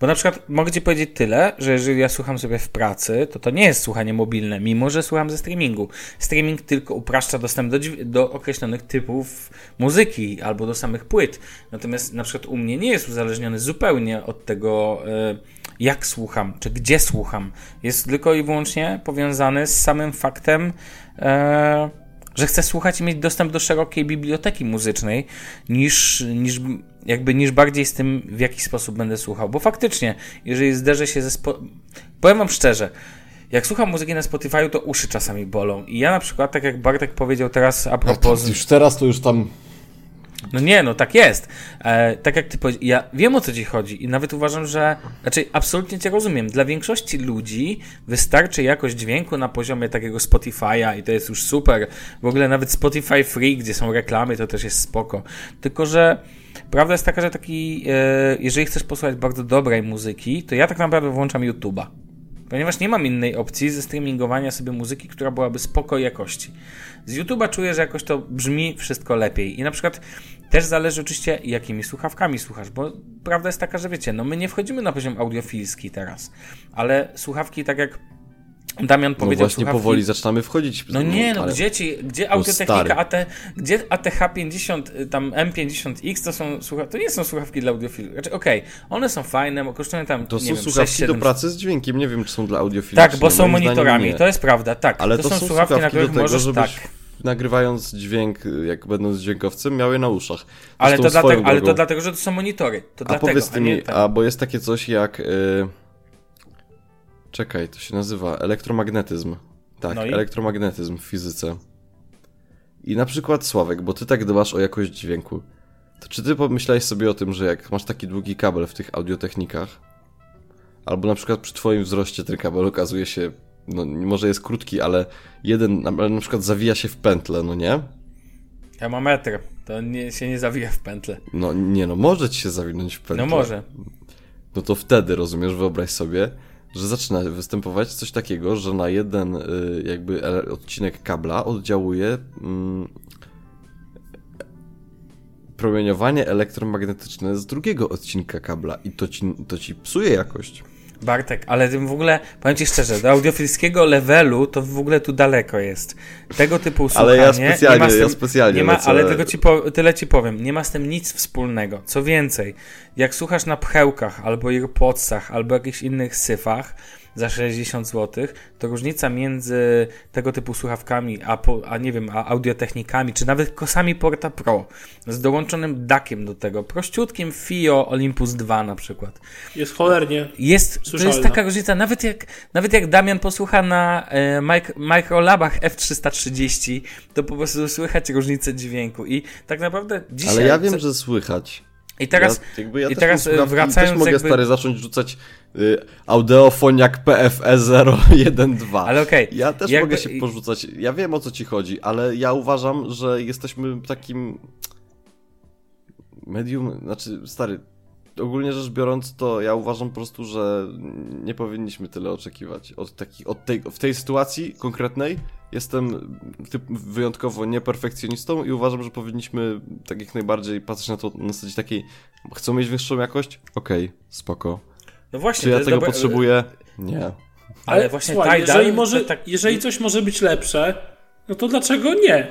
Bo na przykład mogę ci powiedzieć tyle, że jeżeli ja słucham sobie w pracy, to to nie jest słuchanie mobilne, mimo że słucham ze streamingu. Streaming tylko upraszcza dostęp do, do określonych typów muzyki albo do samych płyt. Natomiast na przykład u mnie nie jest uzależniony zupełnie od tego, e, jak słucham, czy gdzie słucham. Jest tylko i wyłącznie powiązany z samym faktem, e, że chcę słuchać i mieć dostęp do szerokiej biblioteki muzycznej, niż, niż jakby niż bardziej z tym, w jaki sposób będę słuchał. Bo faktycznie, jeżeli zderzę się ze. Spo... Powiem Wam szczerze, jak słucham muzyki na Spotify, to uszy czasami bolą. I ja na przykład, tak jak Bartek powiedział teraz a propos. A już teraz to już tam no nie, no tak jest. E, tak jak ty powiedziałeś, ja wiem o co ci chodzi i nawet uważam, że, znaczy absolutnie cię rozumiem. Dla większości ludzi wystarczy jakość dźwięku na poziomie takiego Spotify'a i to jest już super. W ogóle nawet Spotify Free, gdzie są reklamy, to też jest spoko. Tylko, że prawda jest taka, że taki, e, jeżeli chcesz posłuchać bardzo dobrej muzyki, to ja tak naprawdę włączam YouTube'a ponieważ nie mam innej opcji ze streamingowania sobie muzyki, która byłaby spoko jakości. Z YouTube'a czuję, że jakoś to brzmi wszystko lepiej. I na przykład też zależy oczywiście, jakimi słuchawkami słuchasz, bo prawda jest taka, że wiecie, no my nie wchodzimy na poziom audiofilski teraz, ale słuchawki tak jak Damian no powiedział, no właśnie słuchawki... powoli zaczynamy wchodzić. No nie, no ale... gdzie ci, gdzie Audiotechnika, AT, gdzie ATH50, tam M50X to są słuchawki, to nie są słuchawki dla audiofilów. Znaczy, okej, okay, one są fajne, kosztują tam, To są wiem, słuchawki 6, 7... do pracy z dźwiękiem, nie wiem, czy są dla audiofilów. Tak, bo są monitorami, to jest prawda, tak. Ale to, to są, są słuchawki, na których tego, możesz, tak nagrywając dźwięk, jak będąc dźwiękowcem, miały na uszach. Ale to, dlatego, ale to dlatego, że to są monitory. To a dlatego, powiedz mi, a, a bo jest takie coś jak... Yy... Czekaj, to się nazywa elektromagnetyzm. Tak, no elektromagnetyzm w fizyce. I na przykład Sławek, bo ty tak dbasz o jakość dźwięku. To czy ty pomyślałeś sobie o tym, że jak masz taki długi kabel w tych audiotechnikach, albo na przykład przy twoim wzroście ten kabel okazuje się no może jest krótki, ale jeden na, na przykład zawija się w pętlę, no nie? Ja mam metr, to nie, się nie zawija w pętlę. No nie no, może ci się zawinąć w pętlę. No może. No to wtedy, rozumiesz, wyobraź sobie, że zaczyna występować coś takiego, że na jeden y, jakby odcinek kabla oddziałuje mm, promieniowanie elektromagnetyczne z drugiego odcinka kabla i to ci, to ci psuje jakość. Bartek, ale tym w ogóle, powiem ci szczerze, do audiofilskiego levelu to w ogóle tu daleko jest. Tego typu słuchanie... Ale ja specjalnie, nie ma tym, ja specjalnie nie ma, lecę. Ale tego ci po, tyle ci powiem, nie ma z tym nic wspólnego. Co więcej, jak słuchasz na pchełkach, albo earpodsach, albo jakichś innych syfach, za 60 zł, to różnica między tego typu słuchawkami, a, po, a nie wiem, a audiotechnikami, czy nawet kosami Porta Pro z dołączonym dakiem do tego, prościutkim FIO Olympus 2 na przykład. Jest cholernie. Jest, to jest taka różnica, nawet jak, nawet jak Damian posłucha na e, mic- Microlabach F330, to po prostu słychać różnicę dźwięku i tak naprawdę dzisiaj... Ale ja wiem, co- że słychać. I teraz, ja, jakby ja i też teraz słuchawki i wracając też mogę jakby... stary zacząć rzucać y, audiofoniak PFE 012. Ale okej, Ja też jakby- mogę się porzucać. Ja wiem o co ci chodzi, ale ja uważam, że jesteśmy takim medium, znaczy stary, ogólnie rzecz biorąc, to ja uważam po prostu, że nie powinniśmy tyle oczekiwać. Od takich, od tej, w tej sytuacji konkretnej jestem typ wyjątkowo nieperfekcjonistą i uważam, że powinniśmy tak jak najbardziej patrzeć na to na zasadzie takiej, chcą mieć wyższą jakość? Okej, spoko. No właśnie, Czy ja tego dobre- potrzebuję? Nie. Ale Ale właśnie słuchaj, Tidal jeżeli, może, tak- jeżeli coś może być lepsze, no to dlaczego nie?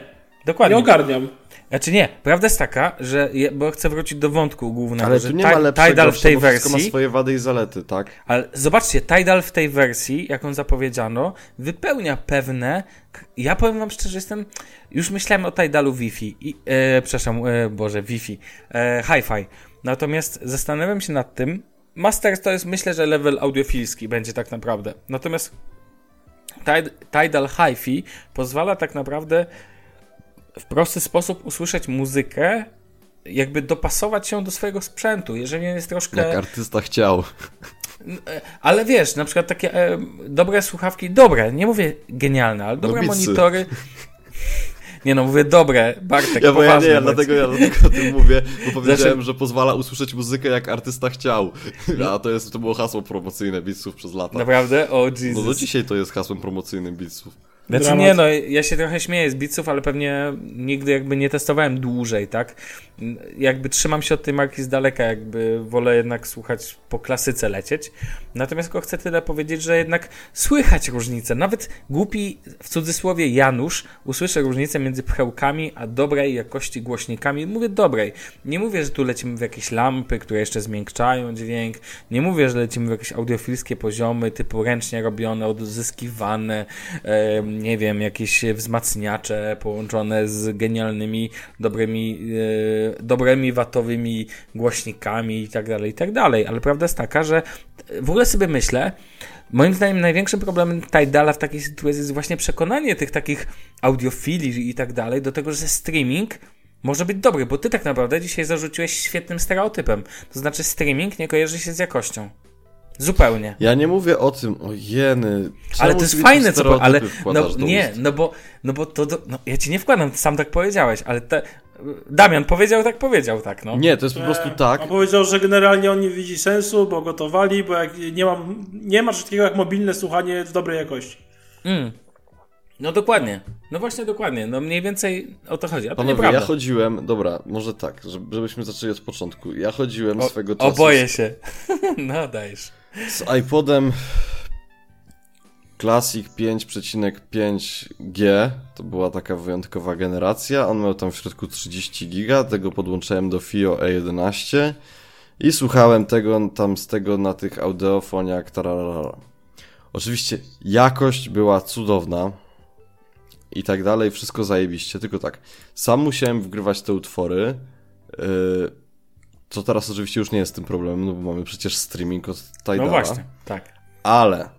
Dokładnie. Nie ogarniam. Znaczy nie, prawda jest taka, że, je, bo chcę wrócić do wątku głównego, Ale że tu nie ma lepszego, Tidal w tej wszystko ma wersji, swoje wady i zalety, tak? ale zobaczcie, Tidal w tej wersji, jaką zapowiedziano, wypełnia pewne, ja powiem wam szczerze, jestem, już myślałem o Tidalu Wi-Fi, i, e, przepraszam, e, Boże, Wi-Fi, e, Hi-Fi, natomiast zastanawiam się nad tym, Master to jest, myślę, że level audiofilski będzie tak naprawdę, natomiast Tid- Tidal Hi-Fi pozwala tak naprawdę w prosty sposób usłyszeć muzykę, jakby dopasować się do swojego sprzętu. Jeżeli jest troszkę. Jak artysta chciał. Ale wiesz, na przykład takie e, dobre słuchawki, dobre, nie mówię genialne, ale dobre Beatsy. monitory. Nie no, mówię dobre, Bartek, Ja, bo ja nie, ja dlatego ja dlatego o tym mówię, bo powiedziałem, Znaczy- że pozwala usłyszeć muzykę jak artysta chciał. A to jest to było hasło promocyjne Beatsów przez lata. Naprawdę? O No Jesus. do dzisiaj to jest hasłem promocyjnym Beatsów. Znaczy Dramat. nie, no ja się trochę śmieję z Beatsów, ale pewnie nigdy jakby nie testowałem dłużej, tak? Jakby trzymam się od tej marki z daleka, jakby wolę jednak słuchać po klasyce lecieć. Natomiast tylko chcę tyle powiedzieć, że jednak słychać różnicę. Nawet głupi, w cudzysłowie Janusz, usłyszy różnicę między pchełkami a dobrej jakości głośnikami. Mówię dobrej. Nie mówię, że tu lecimy w jakieś lampy, które jeszcze zmiękczają dźwięk. Nie mówię, że lecimy w jakieś audiofilskie poziomy, typu ręcznie robione, odzyskiwane, em, nie wiem, jakieś wzmacniacze połączone z genialnymi, dobrymi, e, dobrymi watowymi głośnikami i tak dalej, i tak dalej. Ale prawda jest taka, że w ogóle sobie myślę, moim zdaniem największym problemem Tidala w takiej sytuacji jest właśnie przekonanie tych takich audiofili i tak dalej do tego, że streaming może być dobry, bo ty tak naprawdę dzisiaj zarzuciłeś świetnym stereotypem. To znaczy streaming nie kojarzy się z jakością. Zupełnie. Ja nie mówię o tym, o jeny. Ale to jest fajne, co po, ale no, nie, ust? no bo, no bo to, do, no, ja ci nie wkładam, ty sam tak powiedziałeś, ale te, Damian powiedział tak, powiedział tak, no. Nie, to jest po prostu tak. On powiedział, że generalnie on nie widzi sensu, bo gotowali, bo jak nie, mam, nie ma takiego jak mobilne słuchanie w dobrej jakości. Mm. No dokładnie, no właśnie dokładnie, no mniej więcej o to chodzi, a to Panowie, nieprawda. ja chodziłem, dobra, może tak, żeby- żebyśmy zaczęli od początku. Ja chodziłem o, swego czasu oboję się. no dajesz. Z iPodem Classic 5,5G. To była taka wyjątkowa generacja. On miał tam w środku 30 giga, tego podłączyłem do FIO E11 i słuchałem tego tam z tego na tych audiofoniach. tararara. Oczywiście jakość była cudowna i tak dalej, wszystko zajebiście, tylko tak, sam musiałem wgrywać te utwory, yy, co teraz oczywiście już nie jest tym problemem, no bo mamy przecież streaming od Tidala. No właśnie, tak. Ale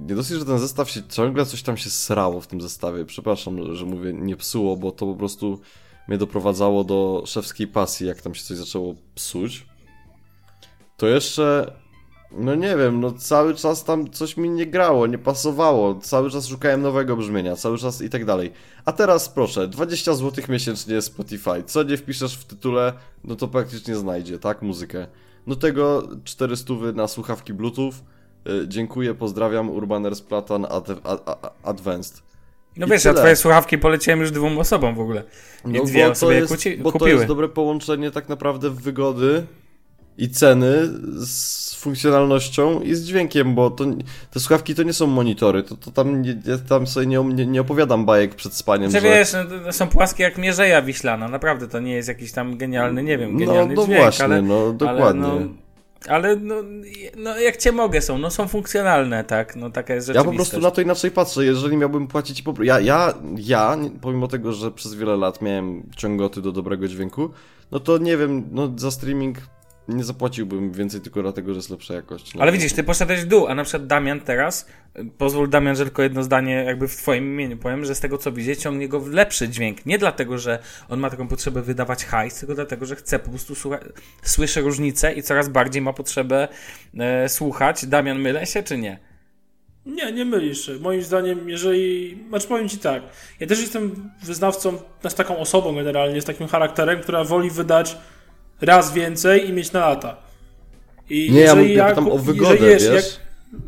nie dosyć, że ten zestaw się ciągle coś tam się srało w tym zestawie. Przepraszam, że mówię nie psuło, bo to po prostu mnie doprowadzało do szewskiej pasji, jak tam się coś zaczęło psuć. To jeszcze, no nie wiem, no cały czas tam coś mi nie grało, nie pasowało. Cały czas szukałem nowego brzmienia, cały czas i tak dalej. A teraz proszę, 20 zł miesięcznie Spotify. Co nie wpiszesz w tytule, no to praktycznie znajdzie, tak? Muzykę. Do tego 400 na słuchawki Bluetooth. Y, Dziękuję, pozdrawiam, Urbaners Platan Ad, Ad, Ad, Advanced. No I wiesz, ja tyle. twoje słuchawki poleciłem już dwóm osobom w ogóle. I No, dwie bo osoby to je jest, kuci- bo to kupiły. jest dobre połączenie tak naprawdę wygody i ceny z funkcjonalnością i z dźwiękiem, bo to, te słuchawki to nie są monitory, to, to tam, nie, ja tam sobie nie, nie, nie opowiadam bajek przed spaniem, Czy że... wiesz, no, są płaskie jak mierzeja wiślana, naprawdę to nie jest jakiś tam genialny, nie wiem, No, genialny no dźwięk, właśnie, ale, no dokładnie. ale, no, ale no, no jak cię mogę są, no są funkcjonalne, tak, no taka jest Ja rzeczywistość. po prostu na to inaczej patrzę, jeżeli miałbym płacić po... Ja, ja, ja, pomimo tego, że przez wiele lat miałem ciągoty do dobrego dźwięku, no to nie wiem, no za streaming nie zapłaciłbym więcej tylko dlatego, że jest lepsza jakość. No. Ale widzisz, ty poszedłeś w dół, a na przykład Damian teraz, y, pozwól Damian, że tylko jedno zdanie jakby w twoim imieniu powiem, że z tego co widzę ciągnie go w lepszy dźwięk. Nie dlatego, że on ma taką potrzebę wydawać hajs, tylko dlatego, że chce po prostu słucha- słyszy różnicę i coraz bardziej ma potrzebę e, słuchać. Damian, mylę się czy nie? Nie, nie mylisz się. Moim zdaniem, jeżeli. Znaczy powiem ci tak. Ja też jestem wyznawcą, znaczy taką osobą generalnie, z takim charakterem, która woli wydać raz więcej i mieć na lata. I Nie, ja mówię pytam o wygodę, wiesz?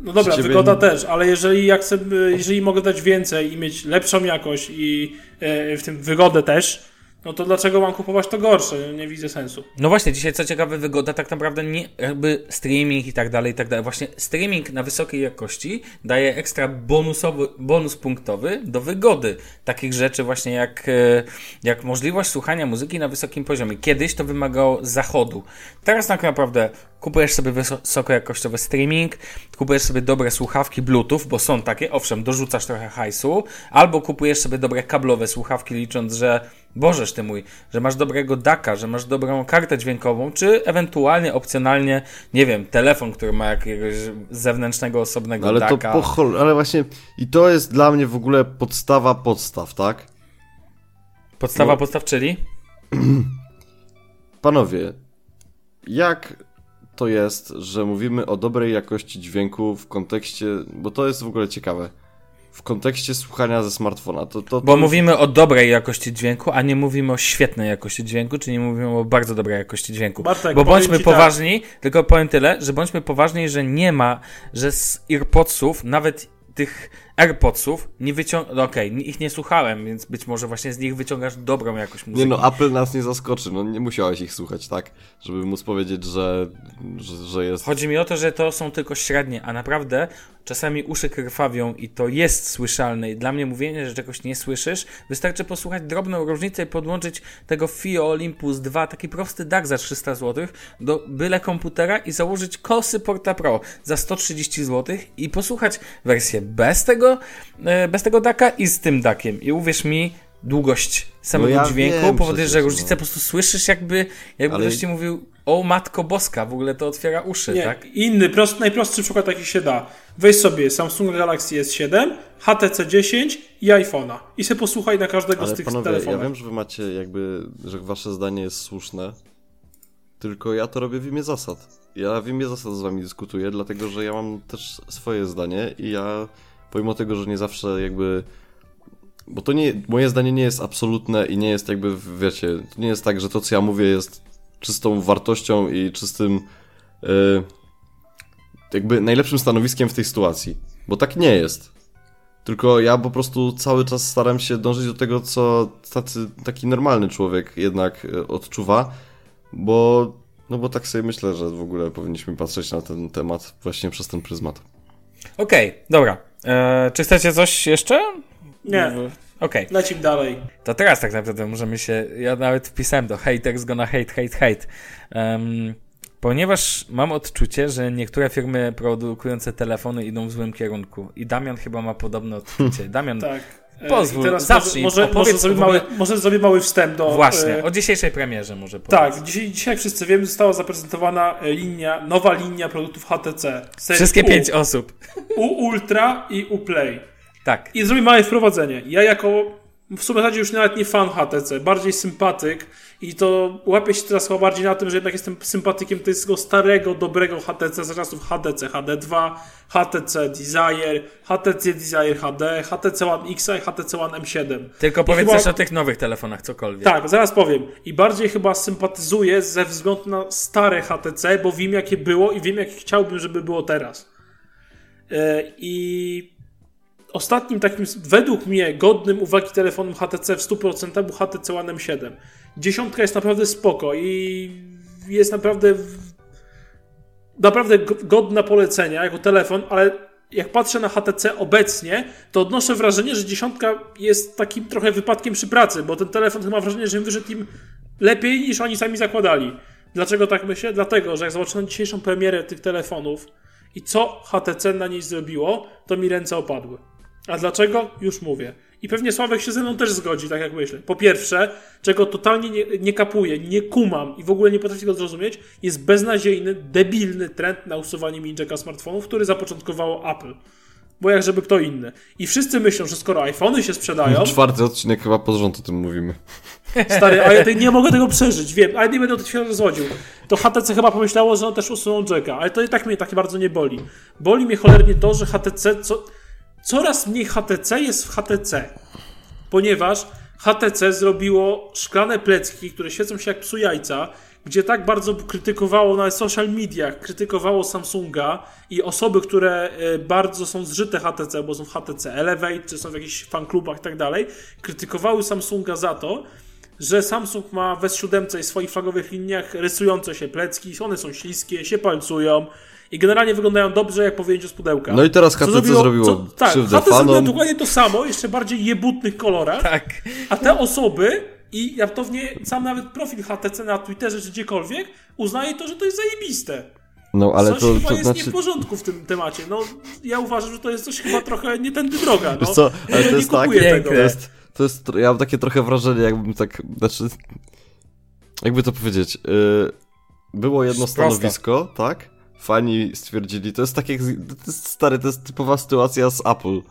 no dobra, ciebie wygoda też, ale jeżeli ja chcę, jeżeli mogę dać więcej i mieć lepszą jakość i e, w tym wygodę też, no to dlaczego mam kupować to gorsze? Nie widzę sensu. No właśnie, dzisiaj co ciekawe, wygoda tak naprawdę nie, jakby streaming i tak dalej, i tak dalej. Właśnie streaming na wysokiej jakości daje ekstra bonusowy, bonus punktowy do wygody. Takich rzeczy właśnie jak, e, jak możliwość słuchania muzyki na wysokim poziomie. Kiedyś to wymagało zachodu. Teraz tak naprawdę kupujesz sobie wysokojakościowy streaming, kupujesz sobie dobre słuchawki Bluetooth, bo są takie, owszem, dorzucasz trochę hajsu, albo kupujesz sobie dobre kablowe słuchawki, licząc, że Bożeż ty mój, że masz dobrego daka, że masz dobrą kartę dźwiękową, czy ewentualnie, opcjonalnie, nie wiem, telefon, który ma jakiegoś zewnętrznego, osobnego Ale to daka. po chol... ale właśnie i to jest dla mnie w ogóle podstawa podstaw, tak? Podstawa no. podstaw, czyli? Panowie, jak to jest, że mówimy o dobrej jakości dźwięku w kontekście, bo to jest w ogóle ciekawe, w kontekście słuchania ze smartfona, to, to, to Bo mówimy o dobrej jakości dźwięku, a nie mówimy o świetnej jakości dźwięku, czy nie mówimy o bardzo dobrej jakości dźwięku. Bartek, Bo bądźmy tak. poważni, tylko powiem tyle, że bądźmy poważni, że nie ma, że z AirPodsów, nawet tych AirPodsów, nie wyciąg... no Okej, ich nie słuchałem, więc być może właśnie z nich wyciągasz dobrą jakość muzyki. Nie no, Apple nas nie zaskoczy, no nie musiałeś ich słuchać, tak? Żeby móc powiedzieć, że, że, że jest... Chodzi mi o to, że to są tylko średnie, a naprawdę czasami uszy krwawią i to jest słyszalne. I dla mnie mówienie, że czegoś nie słyszysz, wystarczy posłuchać drobną różnicę i podłączyć tego FIO Olympus 2, taki prosty DAC za 300 zł, do byle komputera i założyć kosy Porta Pro za 130 zł i posłuchać wersję bez tego, e, bez tego DACa i z tym DACiem. I uwierz mi, długość samego ja dźwięku wiem powoduje, że różnicę no. po prostu słyszysz jakby, jakby Ale- ktoś ci mówił o matko boska, w ogóle to otwiera uszy, Nie, tak? inny, prost, najprostszy przykład jaki się da. Weź sobie Samsung Galaxy S7, HTC 10 i iPhone'a i sobie posłuchaj na każdego Ale z tych panowie, telefonów. ja wiem, że wy macie jakby, że wasze zdanie jest słuszne, tylko ja to robię w imię zasad. Ja w imię zasad z wami dyskutuję, dlatego że ja mam też swoje zdanie i ja, pomimo tego, że nie zawsze jakby... Bo to nie, moje zdanie nie jest absolutne i nie jest jakby, wiecie, to nie jest tak, że to, co ja mówię jest czystą wartością i czystym yy, jakby najlepszym stanowiskiem w tej sytuacji. Bo tak nie jest. Tylko ja po prostu cały czas staram się dążyć do tego, co tacy, taki normalny człowiek jednak e, odczuwa, bo, no bo tak sobie myślę, że w ogóle powinniśmy patrzeć na ten temat właśnie przez ten pryzmat. Okej, dobra. E, czy chcecie coś jeszcze? Nie, Okej, lecimy dalej. to teraz tak naprawdę możemy się. Ja nawet wpisałem do haters gonna hate, hate, hate. Em, ponieważ mam odczucie, że niektóre firmy produkujące telefony idą w złym kierunku. I Damian chyba ma podobne odczucie. Damian, Tak. E, Pozwól, teraz zacznij, może, może, zrobię mały, może zrobię mały wstęp do... właśnie, e, o dzisiejszej premierze może powiedz. Tak, dzisiaj, dzisiaj jak wszyscy wiemy, została zaprezentowana e, linia, nowa linia produktów HTC. Wszystkie U, pięć osób. U Ultra i U Play. Tak. I zrobię małe wprowadzenie. Ja jako w sumie zasadzie już nawet nie fan HTC, bardziej sympatyk i to łapię się teraz chyba bardziej na tym, że jednak jestem sympatykiem tego starego, dobrego HTC za czasów HTC HD2, HTC Desire, HTC Desire HD, HTC One X i HTC One M7. Tylko I powiedz chyba- też o tych nowych telefonach, cokolwiek. Tak, zaraz powiem. I bardziej chyba sympatyzuję ze względu na stare HTC, bo wiem jakie było i wiem jak chciałbym, żeby było teraz. E, I ostatnim takim, według mnie, godnym uwagi telefonem HTC w 100% był HTC One M7. Dziesiątka jest naprawdę spoko i jest naprawdę naprawdę godna polecenia jako telefon, ale jak patrzę na HTC obecnie, to odnoszę wrażenie, że dziesiątka jest takim trochę wypadkiem przy pracy, bo ten telefon ma wrażenie, że im wyszedł im lepiej niż oni sami zakładali. Dlaczego tak myślę? Dlatego, że jak zobaczyłem dzisiejszą premierę tych telefonów i co HTC na niej zrobiło, to mi ręce opadły. A dlaczego? Już mówię. I pewnie Sławek się ze mną też zgodzi, tak jak myślę. Po pierwsze, czego totalnie nie, nie kapuję, nie kumam i w ogóle nie potrafię go zrozumieć, jest beznadziejny, debilny trend na usuwanie minjacka smartfonów, który zapoczątkowało Apple. Bo jak żeby kto inny. I wszyscy myślą, że skoro iPhony się sprzedają... Czwarty odcinek chyba pod rząd o tym mówimy. Stary, a ja nie mogę tego przeżyć, wiem, ale nie będę o tym rozwodził. To HTC chyba pomyślało, że on też usunął Jacka, ale to i tak mnie tak bardzo nie boli. Boli mnie cholernie to, że HTC... Co coraz mniej HTC jest w HTC, ponieważ HTC zrobiło szklane plecki, które świecą się jak psu jajca, gdzie tak bardzo krytykowało na social mediach, krytykowało Samsunga i osoby, które e, bardzo są zżyte HTC, bo są w HTC Elevate, czy są w jakichś fanklubach i tak dalej, krytykowały Samsunga za to, że Samsung ma w S7 i swoich flagowych liniach rysujące się plecki, one są śliskie, się palcują, i generalnie wyglądają dobrze jak po wyjęciu z pudełka. No i teraz HTC zrobiło, zrobiło co, tak, HTC zrobiło dokładnie to samo, jeszcze bardziej jebutnych kolorach. Tak. A te osoby i ja to w nie, sam nawet profil HTC na Twitterze czy gdziekolwiek uznaje to, że to jest zajebiste. No, ale coś to, chyba to jest znaczy... nie w porządku w tym temacie. No, ja uważam, że to jest coś chyba trochę nie tędy droga. No. Wiesz co, ale to jest tak, tego. To jest, to jest, ja mam takie trochę wrażenie, jakbym tak, znaczy, jakby to powiedzieć, yy, było jedno stanowisko, tak? Fani stwierdzili, to jest tak jak, to jest stary, to jest typowa sytuacja z Apple.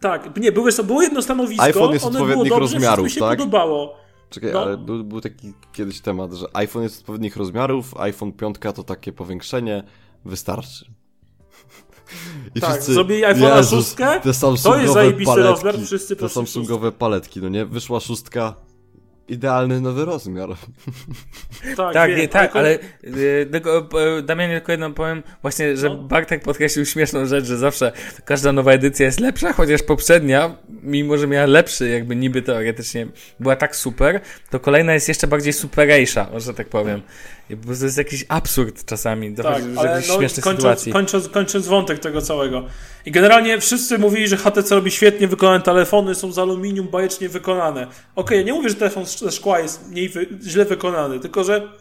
Tak, nie, było, było jedno stanowisko, iPhone jest odpowiednich było dobrze, rozmiarów, się tak? podobało. Czekaj, no. ale był, był taki kiedyś temat, że iPhone jest odpowiednich rozmiarów, iPhone 5 to takie powiększenie, wystarczy. I tak, wszyscy, zrobili iPhone 6, te to jest zajebisty paletki, rozmiar, wszyscy Te Samsungowe paletki, no nie? Wyszła szóstka, idealny nowy rozmiar. Tak, tak, wie, tak ale y, tylko, e, Damianie tylko jedno powiem, właśnie, że no. Bartek podkreślił śmieszną rzecz, że zawsze każda nowa edycja jest lepsza, chociaż poprzednia, mimo że miała lepszy, jakby niby teoretycznie była tak super, to kolejna jest jeszcze bardziej superejsza, że tak powiem. I to jest jakiś absurd czasami, tak, do jakiejś no, kończąc, sytuacji. Kończąc, kończąc wątek tego całego. I generalnie wszyscy mówili, że HTC robi świetnie wykonane telefony, są z aluminium bajecznie wykonane. Okej, okay, ja nie mówię, że telefon ze szkła jest mniej wy, źle wykonany, tylko że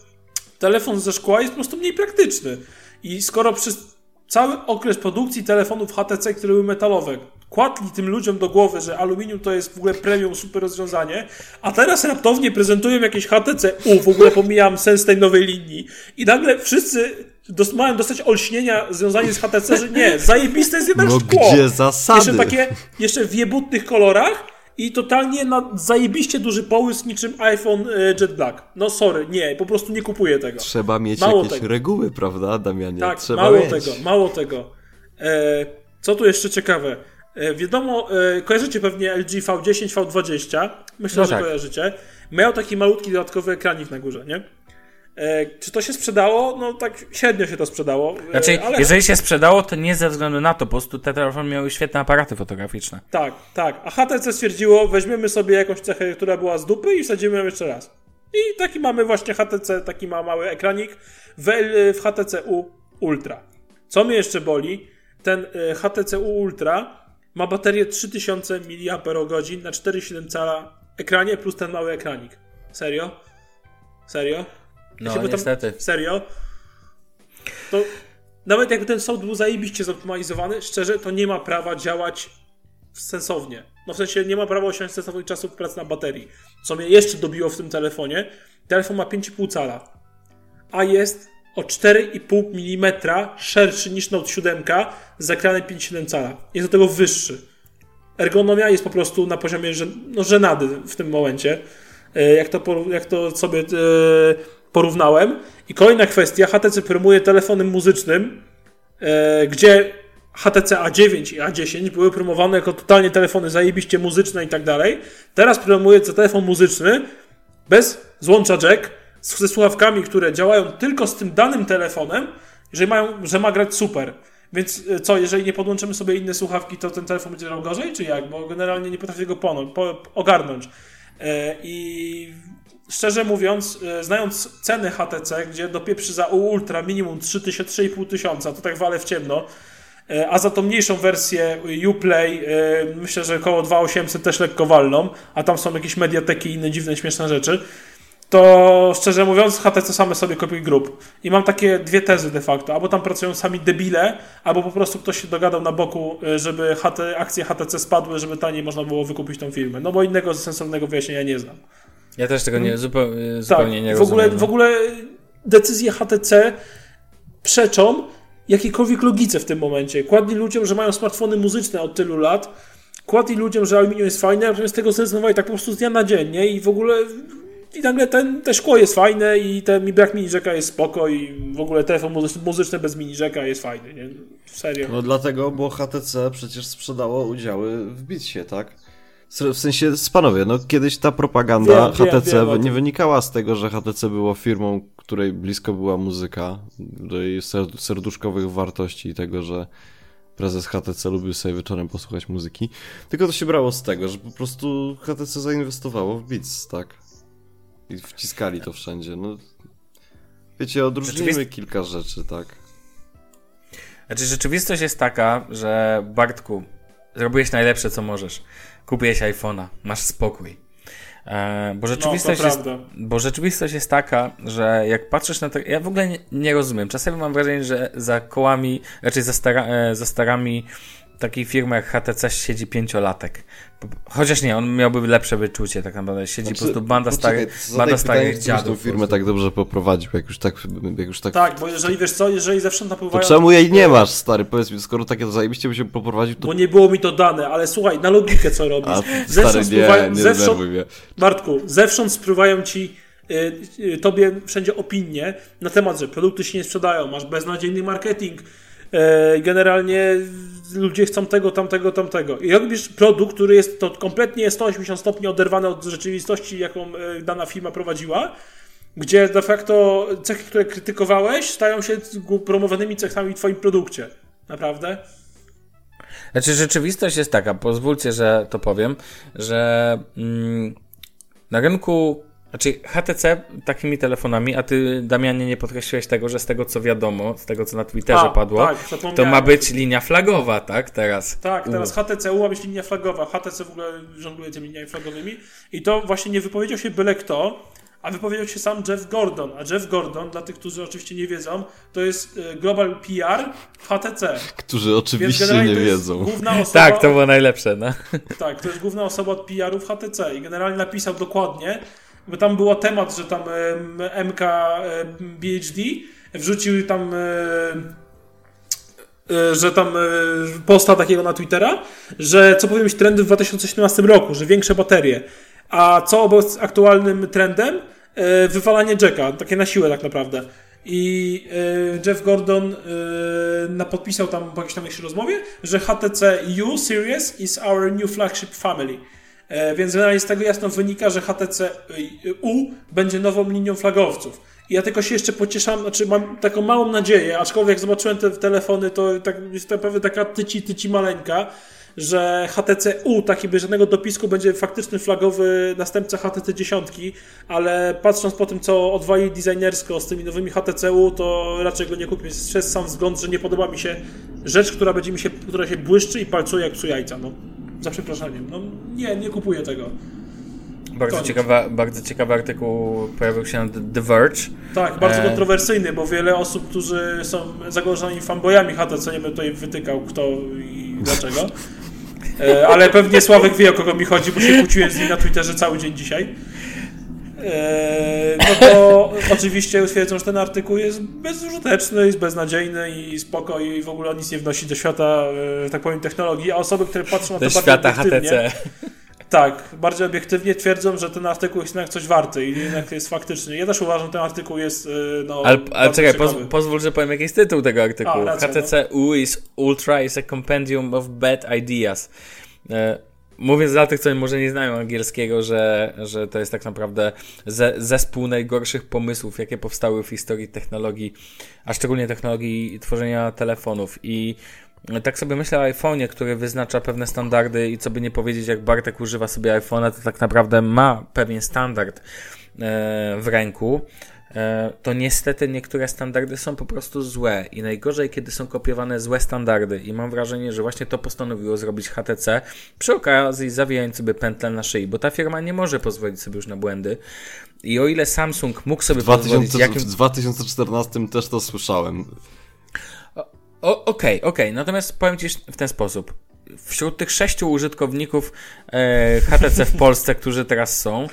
telefon ze szkła jest po prostu mniej praktyczny. I skoro przez cały okres produkcji telefonów HTC, które były metalowe, kładli tym ludziom do głowy, że aluminium to jest w ogóle premium, super rozwiązanie, a teraz raptownie prezentują jakieś HTC, u, w ogóle pomijam sens tej nowej linii i nagle wszyscy dos mają dostać olśnienia związane z HTC, że nie, zajebiste jest jednak no szkło. gdzie zasady? Jeszcze takie, jeszcze w jebutnych kolorach i totalnie na zajebiście duży połysk niczym iPhone e, Jet Black. No sorry, nie, po prostu nie kupuję tego. Trzeba mieć mało jakieś tego. reguły, prawda, Damianie? Tak, Trzeba mało mieć. tego, mało tego. E, co tu jeszcze ciekawe? E, wiadomo, e, kojarzycie pewnie LG V10, V20. Myślę, no że tak. kojarzycie. Miał taki malutki dodatkowy ekranik na górze, nie? E, czy to się sprzedało? No tak średnio się to sprzedało. Znaczy, ale... jeżeli się sprzedało, to nie ze względu na to, po prostu te telefony miały świetne aparaty fotograficzne. Tak, tak. A HTC stwierdziło, weźmiemy sobie jakąś cechę, która była z dupy i wsadzimy ją jeszcze raz. I taki mamy właśnie HTC, taki ma mały ekranik w, w HTC U Ultra. Co mnie jeszcze boli, ten HTC U Ultra ma baterię 3000 mAh na 4,7 cala ekranie plus ten mały ekranik. Serio? Serio? No, ja niestety. Tam, serio? To nawet jakby ten soft był zajebiście zoptymalizowany, szczerze, to nie ma prawa działać sensownie. No w sensie nie ma prawa osiągnąć sensownych czasów pracy na baterii. Co mnie jeszcze dobiło w tym telefonie, telefon ma 5,5 cala, a jest o 4,5 mm szerszy niż Note 7 z ekranem 5,7 cala. Jest do tego wyższy. Ergonomia jest po prostu na poziomie no, żenady w tym momencie. E, jak to, jak to sobie e, porównałem. I kolejna kwestia, HTC promuje telefonem muzycznym, e, gdzie HTC A9 i A10 były promowane jako totalnie telefony zajebiście muzyczne i tak dalej. Teraz promuje telefon muzyczny bez złącza jack, ze słuchawkami, które działają tylko z tym danym telefonem, że, mają, że ma grać super. Więc e, co, jeżeli nie podłączymy sobie inne słuchawki, to ten telefon będzie grał gorzej, czy jak? Bo generalnie nie potrafię go pono, po, ogarnąć. E, I szczerze mówiąc, e, znając ceny HTC, gdzie dopieprzy za U Ultra minimum 3000-3500 tysiąca, to tak wale w ciemno, a za tą mniejszą wersję Uplay myślę, że około 2800 też lekko walną, a tam są jakieś mediateki i inne dziwne, śmieszne rzeczy, to szczerze mówiąc HTC same sobie kopiuj grup. I mam takie dwie tezy de facto. Albo tam pracują sami debile, albo po prostu ktoś się dogadał na boku, y, żeby HT, akcje HTC spadły, żeby taniej można było wykupić tą firmę. No bo innego sensownego wyjaśnienia nie znam. Ja też tego nie, zupełnie, zupełnie tak, nie w rozumiem. ogóle, no. w ogóle decyzje HTC przeczą jakiejkolwiek logice w tym momencie. Kładli ludziom, że mają smartfony muzyczne od tylu lat, kładli ludziom, że aluminium jest fajne, natomiast tego zrezygnowali tak po prostu z dnia na dzień, nie? I w ogóle i nagle ten, te szkło jest fajne i ten mi brak mini jacka jest spoko i w ogóle telefon muzyczny, muzyczny bez mini jacka jest fajny, nie? Serio. No dlatego, bo HTC przecież sprzedało udziały w Bitsie, tak? W sensie, panowie, no kiedyś ta propaganda Wiem, HTC wiem nie wynikała z tego, że HTC było firmą, której blisko była muzyka, do jej ser- serduszkowych wartości i tego, że prezes HTC lubił sobie wieczorem posłuchać muzyki, tylko to się brało z tego, że po prostu HTC zainwestowało w Beats, tak? I wciskali to wszędzie, no... Wiecie, odróżnijmy Rzeczywist- kilka rzeczy, tak? Znaczy, rzeczywistość jest taka, że Bartku, zrobiłeś najlepsze, co możesz. Kupiłeś iPhone'a, masz spokój. E, bo, rzeczywistość No, jest, bo rzeczywistość jest taka, że jak patrzysz na to. Ja w ogóle nie, nie rozumiem. Czasami mam wrażenie, że za kołami, raczej za, stara, e, za starami takiej firmy jak HTC siedzi pięciolatek. Chociaż nie, on miałby lepsze wyczucie, tak naprawdę. Siedzi po prostu banda, Znaczy, poczekaj, starych, zadaj banda starych dziadów. tą firmę prostu. tak dobrze poprowadził, jak już tak, jak już tak Tak, bo jeżeli wiesz co, jeżeli zewsząd To napływają... czemu jej nie masz, stary? Powiedz mi, skoro takie to zajebiście by się poprowadził, to... Bo nie było mi to dane, ale słuchaj, na logikę co robisz. A, Zewsząd stary, spływają- nie, nie zewsząd- mnie. Bartku, zewsząd spływają ci y, y, tobie wszędzie opinie na temat, że produkty się nie sprzedają, masz beznadziejny marketing, y, generalnie ludzie chcą tego, tamtego, tamtego. I robisz produkt, który jest to kompletnie 180 stopni oderwany od rzeczywistości, jaką y, dana firma prowadziła, gdzie de facto cechy, które krytykowałeś, stają się promowanymi cechami w twoim produkcie. Naprawdę? Znaczy, rzeczywistość jest taka, pozwólcie, że to powiem, że mm, na rynku, znaczy HTC takimi telefonami, a ty, Damianie, nie podkreśliłeś tego, że z tego co wiadomo, z tego co na Twitterze A, padło, tak, to ma być linia flagowa, tak? Teraz. Tak, U. teraz HTC U ma być linia flagowa. HTC w ogóle żongluje tymi liniami flagowymi. I to właśnie nie wypowiedział się byle kto, a wypowiedział się sam Jeff Gordon. A Jeff Gordon, dla tych, którzy oczywiście nie wiedzą, to jest e, Global PR w HTC. Którzy oczywiście nie wiedzą. Osoba, Tak, to było najlepsze, no. tak, to jest główna osoba od PR-u w HTC. I generalnie napisał dokładnie, bo tam był temat, że tam MK BHD wrzucił tam e, e, że tam e, posta takiego na Twittera, że co powinny być trendy w 2017 roku, że większe baterie. A co obec aktualnym trendem? Wywalanie jacka, takie na siłę tak naprawdę. I Jeff Gordon podpisał tam po jakiejś tam rozmowie, że HTC U Series is our new flagship family. E, Więc generalnie z tego jasno wynika, że HTC U będzie nową linią flagowców. I ja tylko się jeszcze pocieszam, znaczy mam taką małą nadzieję, aczkolwiek zobaczyłem te telefony, to tak, jest naprawdę taka tyci, tyci maleńka, że HTC U, taki bez żadnego dopisku, będzie faktyczny flagowy następca HTC 10, ale patrząc po tym, co odwali designersko z tymi nowymi HTC U, to raczej go nie kupię przez sam wzgląd, że nie podoba mi się rzecz, która będzie mi się, która się błyszczy i palcuje jak psu jajca, no. Za przeproszeniem. No nie, nie kupuję tego. Bardzo, Koniec. ciekawa, bardzo ciekawy artykuł pojawił się na The- Verge. Tak, bardzo E. kontrowersyjny, bo wiele osób, którzy są zagrożonymi fanboyami HTC, nie będę tutaj wytykał kto i dlaczego. E, ale pewnie Sławek wie o kogo mi chodzi, bo się kłóciłem z nim na Twitterze cały dzień dzisiaj. E, no to oczywiście twierdzą, że ten artykuł jest bezużyteczny, jest beznadziejny i spoko i w ogóle nic nie wnosi do świata, e, tak powiem, technologii, a osoby, które patrzą na to bardziej świata HTC. tak, bardziej obiektywnie twierdzą, że ten artykuł jest jednak coś warty i jednak jest faktyczny. Ja też uważam, że ten artykuł jest y, no, Ale, ale czekaj, poz, pozwól, że powiem jakiś tytuł tego artykułu. A, racja, HTC U is Ultra is a compendium of bad ideas. E, mówiąc dla tych, co może nie znają angielskiego, że, że to jest tak naprawdę ze, zespół najgorszych pomysłów, jakie powstały w historii technologii, a szczególnie technologii tworzenia telefonów. I tak sobie myślę o iPhone'ie, który wyznacza pewne standardy i co by nie powiedzieć, jak Bartek używa sobie iPhone'a, to tak naprawdę ma pewien standard e, w ręku. E, to niestety niektóre standardy są po prostu złe i najgorzej, kiedy są kopiowane złe standardy i mam wrażenie, że właśnie to postanowiło zrobić HTC przy okazji zawijając sobie pętlę na szyi, bo ta firma nie może pozwolić sobie już na błędy i o ile Samsung mógł sobie w 2000, pozwolić... Jakim... W 2014 też to słyszałem. Okej, okej, okay, okay. natomiast powiem Ci w ten sposób. Wśród tych sześciu użytkowników e, HTC w Polsce, którzy teraz są,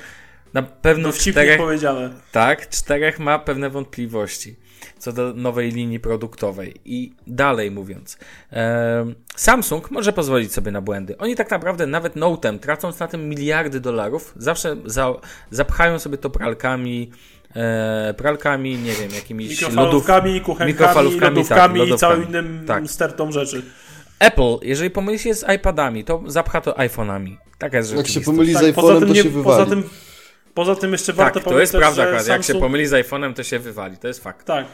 na pewno Dowcipnie czterech, powiedziane. Tak, czterech ma pewne wątpliwości co do nowej linii produktowej. I dalej mówiąc, e, Samsung może pozwolić sobie na błędy. Oni tak naprawdę nawet Note'em, tracąc na tym miliardy dolarów, zawsze za, zapchają sobie to pralkami, e, pralkami, nie wiem, jakimiś mikrofalówkami, lodów, kuchenkami, mikrofalówkami, lodówkami tak, i całym innym tak. stertą rzeczy. Apple, jeżeli pomyli się z iPadami, to zapcha to iPhone'ami. Taka jest Jak się pomyli z tak, iPhone'em, to się wywali. Poza tym, Poza tym jeszcze warto tak, to jest prawda, że Samsung... jak się pomyli z iPhone'em, to się wywali, to jest fakt. Tak.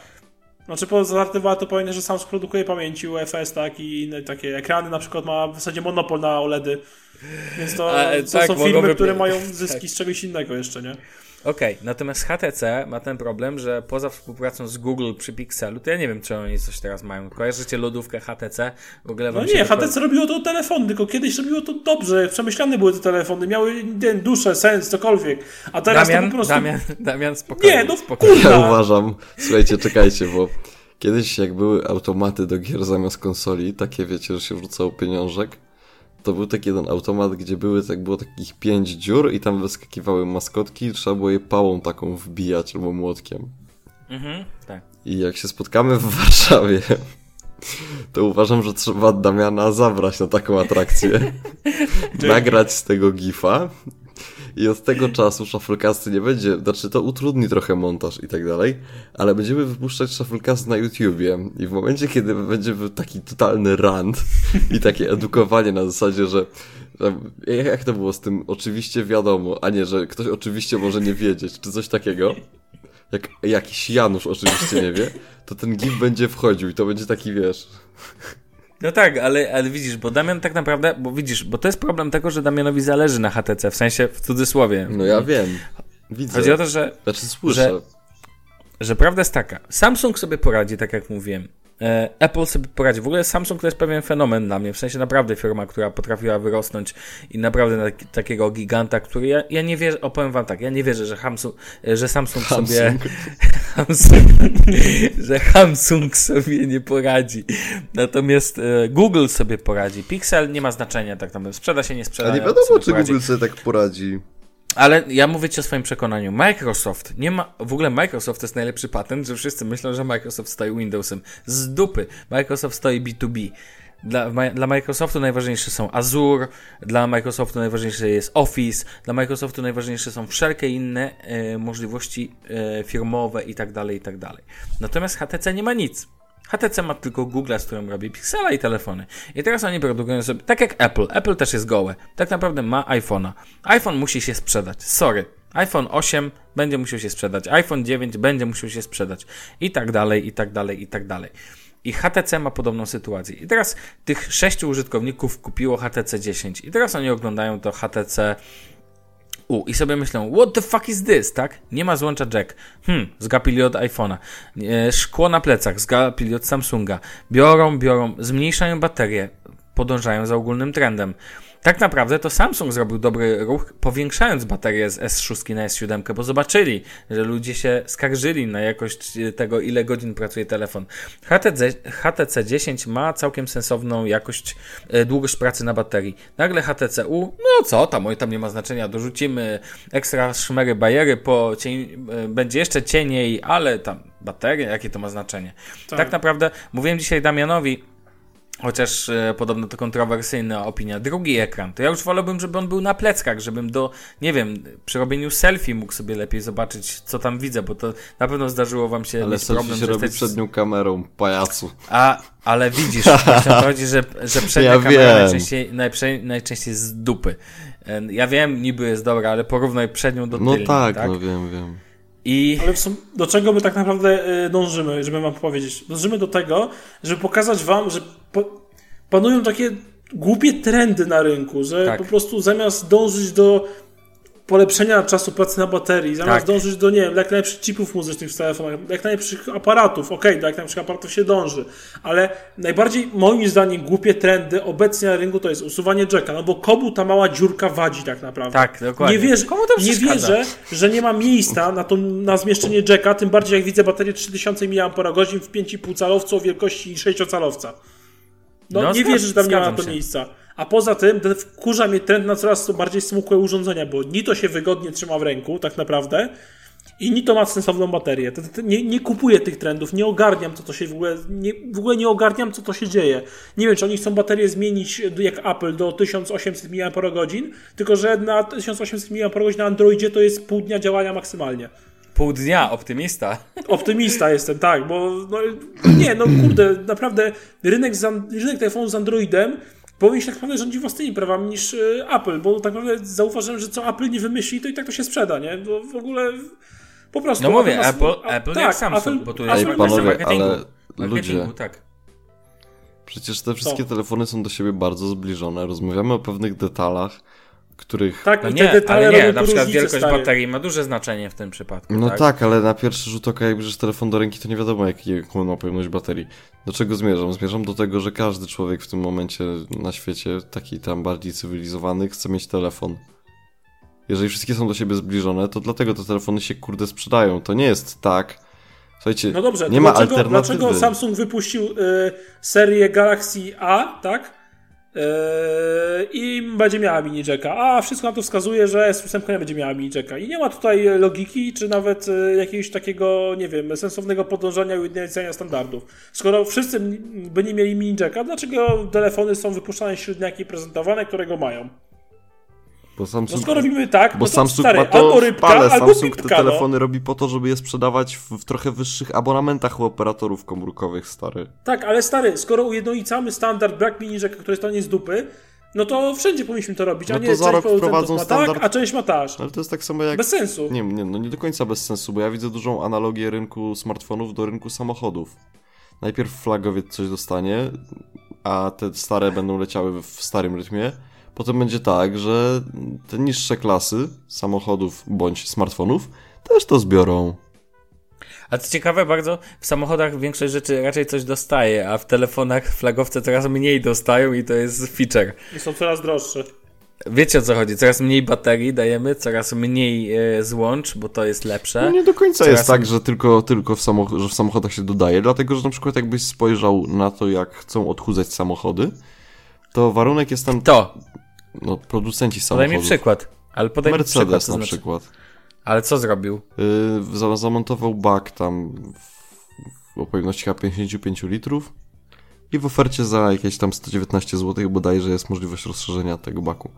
Znaczy poza tym warto powiedzieć, że Samsung produkuje pamięci UFS, tak, i inne takie ekrany, na przykład ma w zasadzie monopol na OLEDy. Więc to, A, to tak, są firmy, które mają zyski tak. z czegoś innego jeszcze, nie? Okej, okay, natomiast HTC ma ten problem, że poza współpracą z Google przy Pixelu, to ja nie wiem, czy oni coś teraz mają. Kojarzycie lodówkę HTC? W ogóle no nie, HTC robiło to telefony, tylko kiedyś robiło to dobrze, przemyślane były te telefony, miały duszę, sens, cokolwiek. A teraz Damian, to po prostu... Damian, Damian, spokojnie. Nie, no spokojnie. Ja uważam, słuchajcie, czekajcie, bo kiedyś jak były automaty do gier zamiast konsoli, takie wiecie, że się wrzucało pieniążek, to był taki jeden automat, gdzie były, tak było takich pięć dziur i tam wyskakiwały maskotki i trzeba było je pałą taką wbijać albo młotkiem. Mhm, tak. I jak się spotkamy w Warszawie, to uważam, że trzeba Damiana zabrać na taką atrakcję. nagrać z tego gifa i od tego czasu Shufflecasty nie będzie, znaczy to utrudni trochę montaż i tak dalej, ale będziemy wypuszczać Shufflecast na YouTubie i w momencie, kiedy będzie taki totalny rant i takie edukowanie na zasadzie, że jak to było z tym? Oczywiście wiadomo, a nie, że ktoś oczywiście może nie wiedzieć, czy coś takiego, jak jakiś Janusz oczywiście nie wie, to ten gif będzie wchodził i to będzie taki, wiesz... No tak, ale, ale widzisz, bo Damian tak naprawdę, bo widzisz, bo to jest problem tego, że Damianowi zależy na HTC, w sensie w cudzysłowie. No ja wiem. Widzę. Chodzi o to, że. Znaczy słyszę. Że, że prawda jest taka. Samsung sobie poradzi, tak jak mówiłem. E, Apple sobie poradzi. W ogóle Samsung to jest pewien fenomen dla mnie, w sensie naprawdę firma, która potrafiła wyrosnąć i naprawdę na takiego giganta, który ja, ja nie wierzę, opowiem wam tak, ja nie wierzę, że, Hamsung, że Samsung, Samsung. sobie Samsung, że Samsung sobie nie poradzi. Natomiast e, Google sobie poradzi. Pixel nie ma znaczenia tak naprawdę. Sprzeda się, nie sprzeda. A nie wiadomo, czy poradzi. Google sobie tak poradzi. Ale ja mówię ci o swoim przekonaniu. Microsoft, nie ma, w ogóle Microsoft to jest najlepszy patent, że wszyscy myślą, że Microsoft stoi Windowsem. Z dupy. Microsoft stoi B2B. Dla, dla Microsoftu najważniejsze są Azure, dla Microsoftu najważniejsze jest Office, dla Microsoftu najważniejsze są wszelkie inne e, możliwości e, firmowe tak tak dalej. Natomiast HTC nie ma nic. HTC ma tylko Google, z którym robi Pixela i telefony. I teraz oni produkują sobie, tak jak Apple. Apple też jest gołe. Tak naprawdę ma iPhone'a. iPhone musi się sprzedać. Sorry. iPhone 8 będzie musiał się sprzedać. iPhone 9 będzie musiał się sprzedać. I tak dalej, i tak dalej, i tak dalej. I HTC ma podobną sytuację. I teraz tych sześciu użytkowników kupiło HTC 10. I teraz oni oglądają to HTC u i sobie myślą, what the fuck is this, tak? Nie ma złącza jack. Hmm, zgapili od iPhone'a. E, szkło na plecach, zgapili od Samsunga. Biorą, biorą, zmniejszają baterię, podążają za ogólnym trendem. Tak naprawdę to Samsung zrobił dobry ruch, powiększając baterię z S6 na S7, bo zobaczyli, że ludzie się skarżyli na jakość tego, ile godzin pracuje telefon. HTC, HTC 10 ma całkiem sensowną jakość, e, długość pracy na baterii. Nagle HTC U, no co tam, oj, tam nie ma znaczenia, dorzucimy ekstra szmery bajery, po cień, e, będzie jeszcze cieniej, ale tam bateria, jakie to ma znaczenie. Tak, tak naprawdę, mówiłem dzisiaj Damianowi, chociaż e, podobno to kontrowersyjna opinia, drugi ekran, to ja już wolałbym, żeby on był na pleckach, żebym do, nie wiem, przy robieniu selfie mógł sobie lepiej zobaczyć, co tam widzę, bo to na pewno zdarzyło wam się Ale mieć problem, się że robi jesteś- przed nią kamerą, pajacu. A, ale widzisz, właśnie chodzi, że, że przednia Ja kamera najczęściej, najprze, najczęściej z dupy. E, Ja wiem, niby jest dobra, ale porównaj przednią do No tylnej, tak, tak? no wiem, wiem. I Ale sum- do czego my tak naprawdę y, dążymy, żeby wam powiedzieć? Dążymy do tego, żeby pokazać wam, że po, panują takie głupie trendy na rynku, że Tak. po prostu zamiast dążyć do polepszenia czasu pracy na baterii, zamiast Tak. dążyć do, nie wiem, jak najlepszych chipów muzycznych w telefonach, jak najlepszych aparatów, okej, do jak najlepszych aparatów się dąży, ale najbardziej moim zdaniem głupie trendy obecnie na rynku to jest usuwanie jacka, no bo komu ta mała dziurka wadzi tak naprawdę. Tak, dokładnie. Nie wierzę, Komu to nie wierzę, że nie ma miejsca na, to, na zmieszczenie jacka, tym bardziej jak widzę baterię 3000 mAh w 5,5 calowcu o wielkości 6 calowca. No, No, nie wierzę, że tam nie ma na to się. miejsca. A poza tym ten wkurza mnie trend na coraz bardziej smukłe urządzenia, bo ni to się wygodnie trzyma w ręku, tak naprawdę, i ni to ma sensowną baterię. Nie, nie kupuję tych trendów, nie ogarniam, co to się w ogóle, nie, w ogóle nie ogarniam, co to się dzieje. Nie wiem, czy oni chcą baterię zmienić do- jak Apple do 1800 mAh, tylko że na 1800 mAh na Androidzie to jest pół dnia działania maksymalnie. pół dnia, optymista. Optymista jestem, tak, bo no, nie, no kurde, naprawdę rynek, z, rynek telefonów z Androidem powinien się tak naprawdę rządzić własnymi prawami niż y, Apple, bo tak naprawdę zauważyłem, że co Apple nie wymyśli, to i tak to się sprzeda, nie? Bo w ogóle po prostu... No mówię, nas- Apple, a- Apple tak, jak Samsung, Apple- bo tu jest Apple- panowie, marketingu. ale Marketingu, ludzie- tak. Przecież te wszystkie Co? telefony są do siebie bardzo zbliżone. Rozmawiamy o pewnych detalach, których... Tak, No i nie, te detale ale nie, robią na przykład wielkość stary. baterii ma duże znaczenie w tym przypadku, No tak? tak? ale na pierwszy rzut oka, jak bierzesz telefon do ręki, to nie wiadomo, jaką ma pojemność baterii. Do czego zmierzam? Zmierzam do tego, że każdy człowiek w tym momencie na świecie, taki tam bardziej cywilizowany, chce mieć telefon. Jeżeli wszystkie są do siebie zbliżone, to dlatego te telefony się kurde sprzedają. To nie jest tak. Słuchajcie, No dobrze, nie ma dlaczego, alternatywy. dlaczego Samsung wypuścił y, serię Galaxy A, tak? Y, I będzie miała mini jacka. A wszystko na to wskazuje, że S8 nie będzie miała mini jacka. I nie ma tutaj logiki, czy nawet y, jakiegoś takiego, nie wiem, sensownego podążania i ujednolicenia standardów. Skoro wszyscy by nie mieli mini jacka, dlaczego telefony są wypuszczane średniaki prezentowane, którego mają? Bo No Samsung, skoro robimy tak, bo no to Samsung stary, ma to albo rybka, pale. albo Samsung pipka, te no. telefony robi po to, żeby je sprzedawać w, w trochę wyższych abonamentach u operatorów komórkowych, stary. Tak, ale stary, skoro ujednolicamy standard brak mini jacka, który jest to nie z dupy, no to wszędzie powinniśmy to robić, a No to nie za część rok wprowadzą ma standard- tak, a część ma taż. No Ale to jest tak samo jak... Bez sensu. Nie, nie, no nie do końca bez sensu, bo ja widzę dużą analogię rynku smartfonów do rynku samochodów. Najpierw flagowiec coś dostanie, a te stare będą leciały w starym rytmie. Potem będzie tak, że te niższe klasy samochodów bądź smartfonów też to zbiorą. A co ciekawe, bardzo w samochodach większość rzeczy raczej coś dostaje, a w telefonach flagowce coraz mniej dostają i to jest feature. I są coraz droższe. Wiecie o co chodzi? Coraz mniej baterii dajemy, coraz mniej e, złącz, bo to jest lepsze. No nie do końca Coraz- jest tak, że tylko, tylko w, samoch- że w samochodach się dodaje, dlatego że na przykład jakbyś spojrzał na to, jak chcą odchudzać samochody, to warunek jest tam, To, no producenci podaj samochodów. mi przykład. Ale podaj mi Mercedes przykład, to na znaczy. przykład. Ale co zrobił? Yy, za- zamontował bak tam w, o pojemności chyba 55 litrów i w ofercie za jakieś tam 119 zł bodajże jest możliwość rozszerzenia tego baku.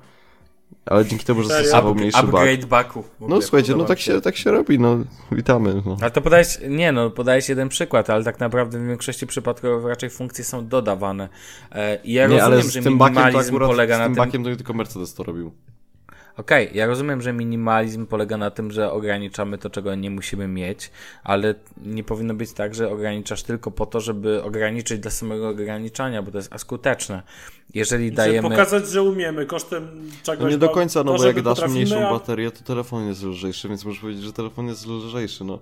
Ale dzięki temu, że Serio? zastosował Up, mniejszy upgrade baku. w No słuchajcie, no tak się, tak się robi, no witamy. No. Ale to podajesz, nie no, podajesz jeden przykład, ale tak naprawdę w większości przypadków raczej funkcje są dodawane. E, I ja Nie, rozumiem, ale z że tym bakiem to minimalizm akurat, polega z na tym tym... bakiem to nie tylko Mercedes to robił. Okej, ja rozumiem, że minimalizm polega na tym, że ograniczamy to, czego nie musimy mieć, ale nie powinno być tak, że ograniczasz tylko po to, żeby ograniczyć dla samego ograniczania, bo to jest askuteczne. Jeżeli Żeby dajemy... pokazać, że umiemy kosztem czegoś. No nie do końca, no bo że jak dasz mniejszą a- baterię, to telefon jest lżejszy, więc możesz powiedzieć, że telefon jest lżejszy, no.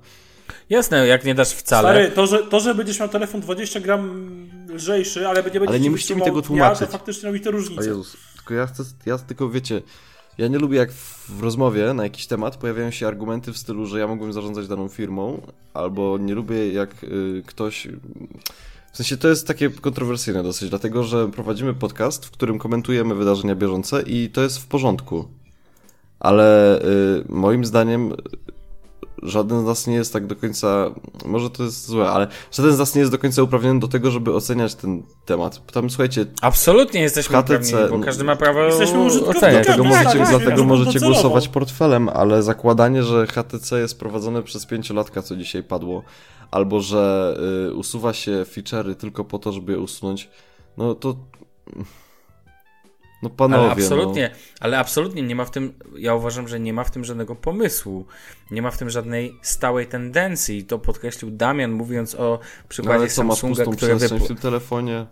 Jasne, jak nie dasz wcale. Stary, to że, to, że będziesz miał telefon 20 gram lżejszy, ale nie będziesz Ale nie ci musicie mi tego dnia, tłumaczyć. to faktycznie robi to O różnicę. Jezus, tylko ja chcę, ja tylko wiecie, ja nie lubię jak w, rozmowie na jakiś temat pojawiają się argumenty w stylu, że ja mógłbym zarządzać daną firmą, albo nie lubię jak y, ktoś... W sensie to jest takie kontrowersyjne dosyć, dlatego że prowadzimy podcast, w którym komentujemy wydarzenia bieżące i to jest w porządku. Ale y, moim zdaniem żaden z nas nie jest tak do końca, może to jest złe, ale żaden z nas nie jest do końca uprawniony do tego, żeby oceniać ten temat. Tam słuchajcie, Absolutnie jesteśmy HTC uprawnieni, bo każdy ma prawo Jesteśmy oceniać. dlatego tak, możecie, tak, dlatego tak, możecie głosować portfelem, ale zakładanie, że HTC jest prowadzone przez pięciolatka, co dzisiaj padło, albo że y, usuwa się feature'y tylko po to, żeby je usunąć, no to... No panowie, Ale absolutnie, ale absolutnie nie ma w tym, ja uważam, że nie ma w tym żadnego pomysłu. Nie ma w tym żadnej stałej tendencji. To podkreślił Damian, mówiąc o no. no przykładzie ale co, Samsunga, pustą który przestrzeń wypu- w tym telefonie?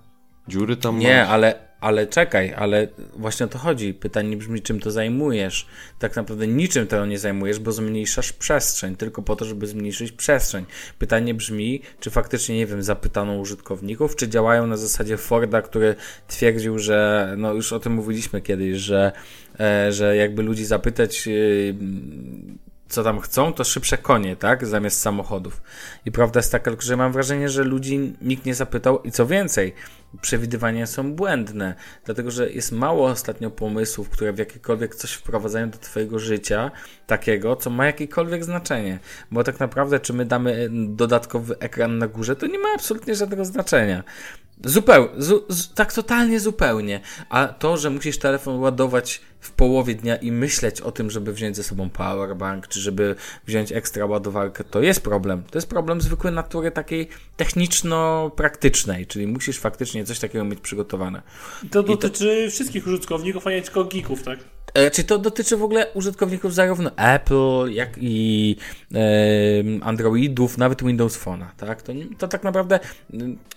Dziury tam Nie, masz? ale, ale czekaj, ale właśnie o to chodzi. Pytanie brzmi, czym to zajmujesz. Tak naprawdę niczym to nie zajmujesz, bo zmniejszasz przestrzeń, tylko po to, żeby zmniejszyć przestrzeń. Pytanie brzmi, czy faktycznie, nie wiem, zapytano użytkowników, czy działają na zasadzie Forda, który twierdził, że, no już o tym mówiliśmy kiedyś, że, e, że jakby ludzi zapytać, e, co tam chcą, to szybsze konie, tak? Zamiast samochodów. I prawda jest taka, że mam wrażenie, że ludzi nikt nie zapytał i co więcej, przewidywania są błędne, dlatego że jest mało ostatnio pomysłów, które w jakiekolwiek coś wprowadzają do Twojego życia, takiego, co ma jakiekolwiek znaczenie. Bo tak naprawdę, czy my damy dodatkowy ekran na górze, to nie ma absolutnie żadnego znaczenia. Zupełnie, zu, z, tak totalnie zupełnie. A to, że musisz telefon ładować w połowie dnia i myśleć o tym, żeby wziąć ze sobą powerbank, czy żeby wziąć ekstra ładowarkę, to jest problem. To jest problem zwykłej natury takiej techniczno-praktycznej, czyli musisz faktycznie coś takiego mieć przygotowane. To dotyczy wszystkich użytkowników, a nie tylko geeków, tak? E, Czy to dotyczy w ogóle użytkowników zarówno Apple, jak i e, Androidów, nawet Windows Phone'a, tak? To, to tak naprawdę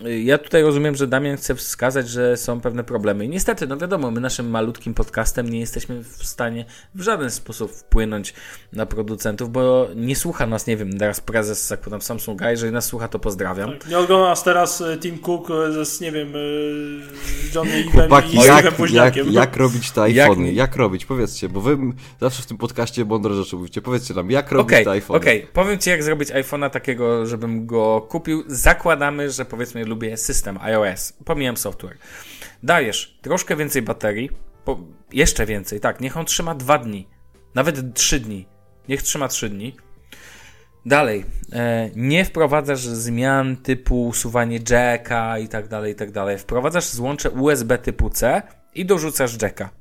y, ja tutaj rozumiem, że Damian chce wskazać, że są pewne problemy. I niestety, no wiadomo, my naszym malutkim podcastem nie jesteśmy w stanie w żaden sposób wpłynąć na producentów, bo nie słucha nas, nie wiem, teraz prezes zakładam Samsunga, jeżeli nas słucha, to pozdrawiam. Nie ogląda nas teraz e, Tim Cook e, ze, nie wiem, Johnny Chłopaki, i jak, jak, jak robić te Jak iPhony? nie- Jak, robić? Powiedzcie, bo wy zawsze w tym podcaście mądre rzeczy mówicie. Powiedzcie nam, jak robić Okej, te iPhony? okej. Powiem Ci, jak zrobić iPhone'a takiego, żebym go kupił. Zakładamy, że powiedzmy lubię system iOS. Pomijam software. Dajesz troszkę więcej baterii, jeszcze więcej, tak, niech on trzyma dwa dni, nawet trzy dni. Niech trzyma trzy dni. Dalej, e, nie wprowadzasz zmian typu usuwanie jacka i tak dalej, i tak dalej. Wprowadzasz złącze USB typu C i dorzucasz jacka.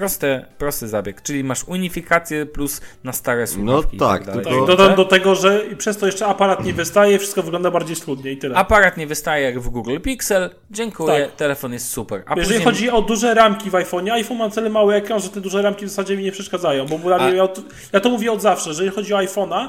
Prosty, prosty zabieg, czyli masz unifikację plus na stare słuchawki. i tak, dalej. tylko- Tak, dodam do tego, że przez to jeszcze aparat nie wystaje, wszystko wygląda bardziej schludnie i tyle. Aparat nie wystaje jak w Google Pixel. Dziękuję, Tak. telefon jest super. A Jeżeli później... chodzi o duże ramki w iPhone'ie, iPhone ma tyle mały ekran, że te duże ramki w zasadzie mi nie przeszkadzają, bo A- ja, to- ja to mówię od zawsze, że jeżeli chodzi o iPhone'a,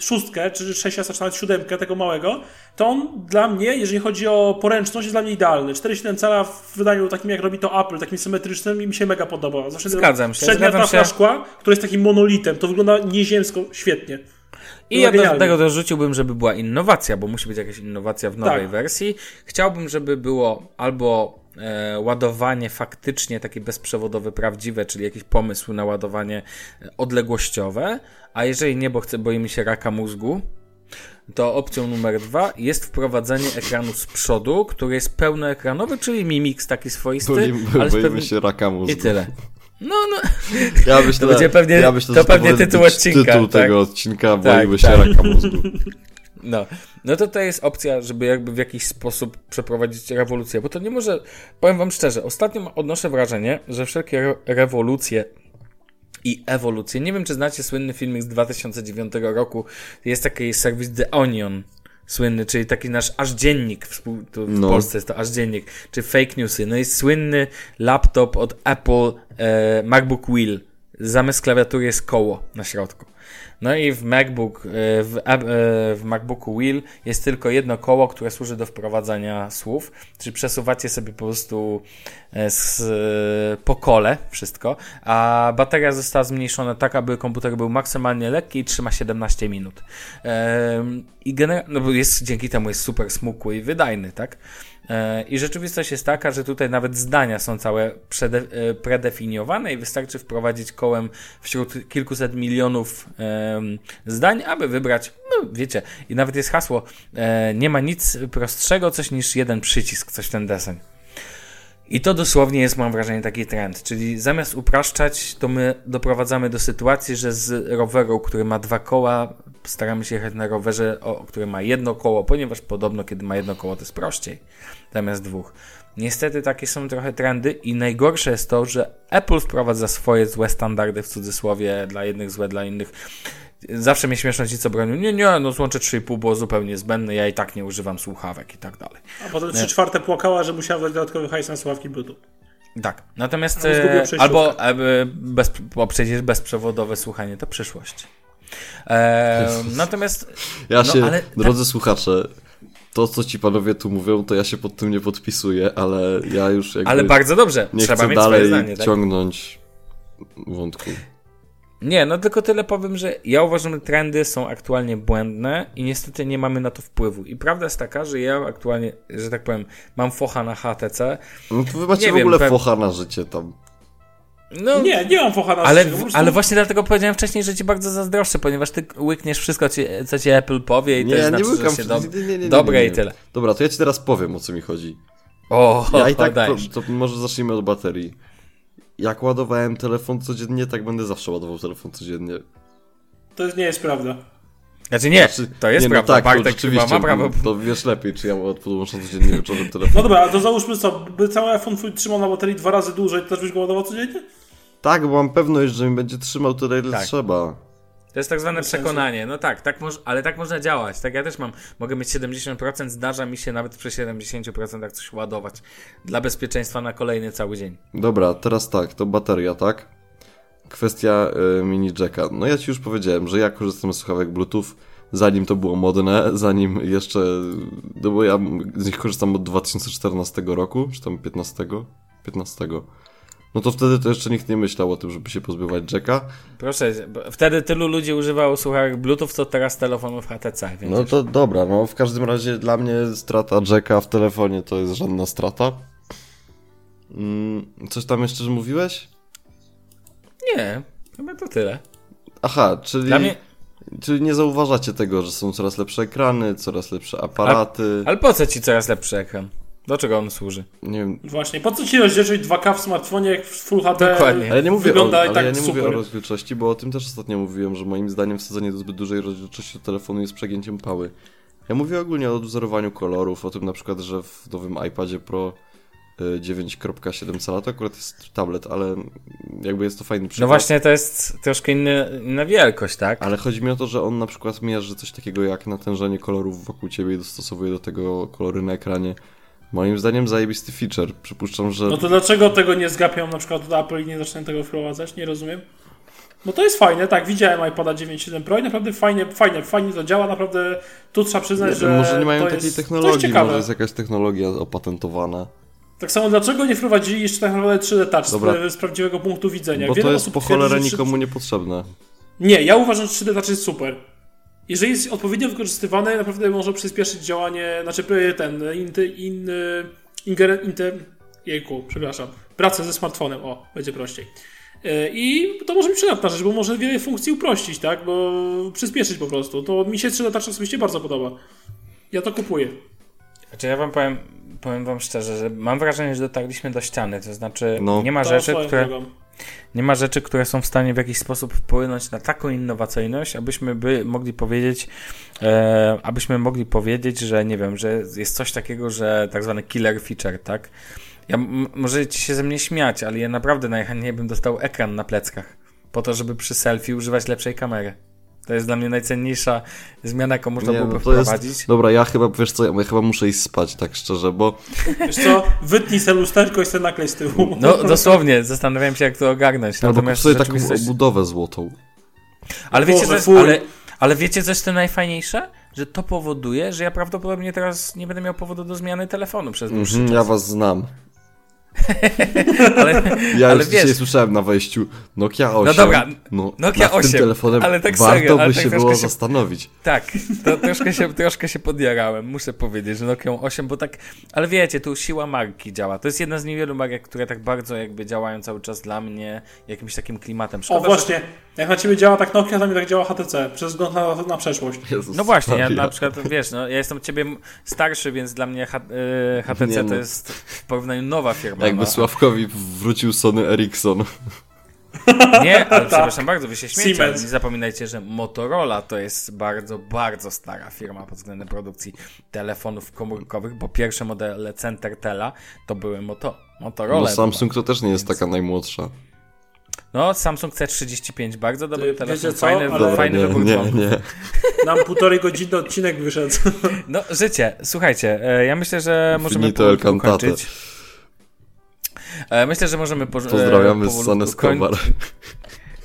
szóstkę, czy 6 czy nawet siódemkę tego małego, to on dla mnie, jeżeli chodzi o poręczność, jest dla mnie idealny. 4,7 cala w wydaniu takim, jak robi to Apple, takim symetrycznym i mi się mega podoba. Zawsze Zgadzam się, Przednia zgadzam tafla się. szkła, która jest takim monolitem, to wygląda nieziemsko świetnie. I ja do tego dorzuciłbym, żeby była innowacja, bo musi być jakaś innowacja w nowej Tak. wersji. Chciałbym, żeby było albo ładowanie faktycznie takie bezprzewodowe, prawdziwe, czyli jakiś pomysł na ładowanie e, odległościowe, a jeżeli nie, bo chcę, boimy się raka mózgu, to opcją numer dwa jest wprowadzenie ekranu z przodu, który jest pełnoekranowy, czyli Mimix taki swoisty, Boimy, ale boimy się raka mózgu. I tyle. No, no, Ja myślę, To będzie pewnie- ja myślę, to że pewnie tytuł odcinka, Tytuł tak? tego odcinka, Tak, boimy się tak. raka mózgu. No, no to to jest opcja, żeby jakby w jakiś sposób przeprowadzić rewolucję, bo to nie może, powiem wam szczerze, ostatnio odnoszę wrażenie, że wszelkie re- rewolucje i ewolucje, nie wiem czy znacie słynny filmik z 2009 roku, jest taki serwis The Onion, słynny, czyli taki nasz aż dziennik, tu w No. Polsce jest to aż dziennik, czy fake newsy, no jest słynny laptop od Apple e, MacBook Wheel, zamiast klawiatury jest koło na środku. No i w MacBook, e, w, e, w MacBooku Wheel jest tylko jedno koło, które służy do wprowadzania słów, czyli przesuwacie sobie po prostu e, z, po kole wszystko, a bateria została zmniejszona tak, aby komputer był maksymalnie lekki i trzyma 17 minut. I genera- no bo jest, dzięki temu jest super smukły i wydajny, tak? E, I rzeczywistość jest taka, że tutaj nawet zdania są całe e, predefiniowane i wystarczy wprowadzić kołem wśród kilkuset milionów zdań, aby wybrać, no wiecie, i nawet jest hasło, e, nie ma nic prostszego coś niż jeden przycisk, coś ten deseń. I to dosłownie jest, mam wrażenie, taki trend. Czyli zamiast upraszczać, to my doprowadzamy do sytuacji, że z roweru, który ma dwa koła, staramy się jechać na rowerze, o, który ma jedno koło, ponieważ podobno, kiedy ma jedno koło, to jest prościej zamiast dwóch. Niestety takie są trochę trendy i najgorsze jest to, że Apple wprowadza swoje złe standardy w cudzysłowie, dla jednych złe, dla innych. Zawsze mnie śmieszą ci, co bronią. Nie, nie, no złącze 3,5 było zupełnie zbędne, ja i tak nie używam słuchawek i tak dalej. A potem 3 czwarte płakała, że musiała wydać dodatkowy hajs na słuchawki Bluetooth. Tak, natomiast Albo e, przejściówkę. albo e, bez, bo przecież bezprzewodowe słuchanie to przyszłość. E, natomiast Ja No, się, ale- drodzy słuchacze, to co ci panowie tu mówią, to ja się pod tym nie podpisuję, ale ja już jakby ale bardzo dobrze, nie trzeba chcę mieć dalej swoje zdanie, tak? ciągnąć wątku. Nie, no tylko tyle powiem, że ja uważam, że trendy są aktualnie błędne i niestety nie mamy na to wpływu. I prawda jest taka, że ja aktualnie, że tak powiem, mam focha na HTC. No to wy macie Nie w wiem, ogóle pe- focha na życie tam. No, Nie, nie mam focha na ale, życie, prostu- ale właśnie dlatego powiedziałem wcześniej, że ci bardzo zazdroszczę, ponieważ ty łykniesz wszystko, co ci Apple powie i Nie, to znaczy, nie łykam że się do... nie, nie, nie, nie, dobre nie, nie. i tyle. Dobra, to ja ci teraz powiem, o co mi chodzi. O, Ja i tak, to, to może zacznijmy od baterii. Jak ładowałem telefon codziennie, tak będę zawsze ładował telefon codziennie. To jest, nie jest prawda. Znaczy nie, Znaczy, to jest nie, prawda, No tak, Bartek to chyba rzeczywiście, ma prawo. To wiesz lepiej, czy ja podłączam codziennie wieczorem telefon. No dobra, a to załóżmy co, by cały iPhone twój trzymał na baterii dwa razy dłużej, to też byś go ładował codziennie? Tak, bo mam pewność, że mi będzie trzymał tyle, ile Tak. trzeba. To jest tak zwane przekonanie. No tak, tak moż, ale tak można działać. Tak ja też mam, mogę mieć 70%, zdarza mi się nawet przy 70% coś ładować. Dla bezpieczeństwa na kolejny cały dzień. Dobra, teraz tak, to bateria, tak? Kwestia y, mini jacka. No ja ci już powiedziałem, że ja korzystam z słuchawek Bluetooth, zanim to było modne, zanim jeszcze, no bo ja z nich korzystam od 2014 roku, czy tam 15? 15. No to wtedy to jeszcze nikt nie myślał o tym, żeby się pozbywać jacka. Proszę, wtedy tylu ludzi używało słuchawek Bluetooth, co teraz telefonów HTC, więc No to dobra, no w każdym razie dla mnie strata jacka w telefonie to jest żadna strata. Mm, coś tam jeszcze mówiłeś? nie, chyba to tyle. Aha, czyli, czyli nie zauważacie tego, że są coraz lepsze ekrany, coraz lepsze aparaty. ale po co ci coraz lepszy ekran? Do czego on służy? Nie wiem, Właśnie, po co ci rozdzielczyć 2K w smartfonie, jak w Full HD Dokładnie. ale ja nie mówię, o, wygląda ale i tak ja nie super. mówię o rozdzielczości, bo o tym też ostatnio mówiłem, że moim zdaniem wsadzenie do zbyt dużej rozdzielczości do telefonu jest przegięciem pały. Ja mówię ogólnie o odwzorowaniu kolorów, o tym na przykład, że w nowym iPadzie Pro y, 9.7 cala to akurat jest tablet, ale jakby jest to fajny przykład. No właśnie, to jest troszkę inny, inna wielkość, tak? Ale chodzi mi o to, że on na przykład mierzy coś takiego jak natężenie kolorów wokół ciebie i dostosowuje do tego kolory na ekranie. Moim zdaniem zajebisty feature. Przypuszczam, że... No to dlaczego tego nie zgapią na przykład do Apple i nie zaczną tego wprowadzać? Nie rozumiem. Bo to jest fajne, tak, widziałem iPada 9.7 Pro i naprawdę fajnie, fajnie, fajnie to działa, naprawdę tu trzeba przyznać, Nie że może nie mają to takiej technologii, może jest jakaś technologia opatentowana. Tak samo dlaczego nie wprowadzili jeszcze tak naprawdę 3D Touch z, Dobra. z prawdziwego punktu widzenia? Bo Wiele to jest po twierdzi, cholerę że nikomu niepotrzebne. Nie, ja uważam, że 3D Touch jest super. Jeżeli jest odpowiednio wykorzystywane, naprawdę może przyspieszyć działanie, znaczy ten, in, in, inger, inter, jejku, przepraszam, pracę ze smartfonem, o, będzie prościej. E, I to może być przydatna rzecz, bo może wiele funkcji uprościć, tak, bo przyspieszyć po prostu. To mi się 3D Touch osobiście bardzo podoba. Ja to kupuję. Znaczy ja wam powiem, powiem wam szczerze, że mam wrażenie, że dotarliśmy do ściany, to znaczy No. nie ma To rzeczy, które... drogą. Nie ma rzeczy, które są w stanie w jakiś sposób wpłynąć na taką innowacyjność, abyśmy by mogli powiedzieć, e, abyśmy mogli powiedzieć, że nie wiem, że jest coś takiego, że tak zwany killer feature, tak? Ja możecie się ze mnie śmiać, ale ja naprawdę najchętniej bym dostał ekran na pleckach, po to, żeby przy selfie używać lepszej kamery. To jest dla mnie najcenniejsza zmiana, jaką można Nie, byłoby no to jest... wprowadzić. Dobra, ja chyba, wiesz co, ja chyba muszę iść spać, tak szczerze, bo... Wiesz co, wytnij se lusterko i se naklej z tyłu. No dosłownie, zastanawiam się, jak to ogarnąć. Kup Natomiast sobie taką rzeczywistość- obudowę złotą. Ale wiecie, Boże, co ale, ale wiecie, co jest to najfajniejsze? Że to powoduje, że ja prawdopodobnie teraz nie będę miał powodu do zmiany telefonu przez dłuższy Mhm, czas. ja was znam. Ale, Ja ale już dzisiaj wiesz, słyszałem na wejściu Nokia 8. No dobra, no, Nokia nad 8, tym telefonem ale tak warto serio, ale by tak się było się- zastanowić. tak, to troszkę się, troszkę się podjarałem, muszę powiedzieć, że Nokia 8, bo tak, ale wiecie, tu siła marki działa. To jest jedna z niewielu marek, które tak bardzo jakby działają cały czas dla mnie jakimś takim klimatem. O Szkoda, że- właśnie, jak na ciebie działa tak Nokia, to mi tak działa HTC, przez wzgląd na, na przeszłość. Jezus No właśnie, ja na przykład, wiesz, no, ja jestem ciebie starszy, więc dla mnie H- y, HTC Nie to no. jest w porównaniu nowa firma. Jakby. Sławkowi wrócił Sony Ericsson. Nie, ale Tak. przepraszam bardzo, wy się śmiecie, Siemens. nie zapominajcie, że Motorola to jest bardzo, bardzo stara firma pod względem produkcji telefonów komórkowych, bo pierwsze modele Centertela to były moto Motorola. No Samsung to też nie jest taka najmłodsza. No, Samsung C35, bardzo dobry Ty, telefon, wiecie co? fajny, Ale- Dobra, fajny nie, wybór nie, nie. Nam półtorej godziny odcinek wyszedł. No, życie, słuchajcie, e, ja myślę, że możemy Finito cantate. kończyć. E, Myślę, że możemy po, Pozdrawiamy e, z powolutku San Escobar.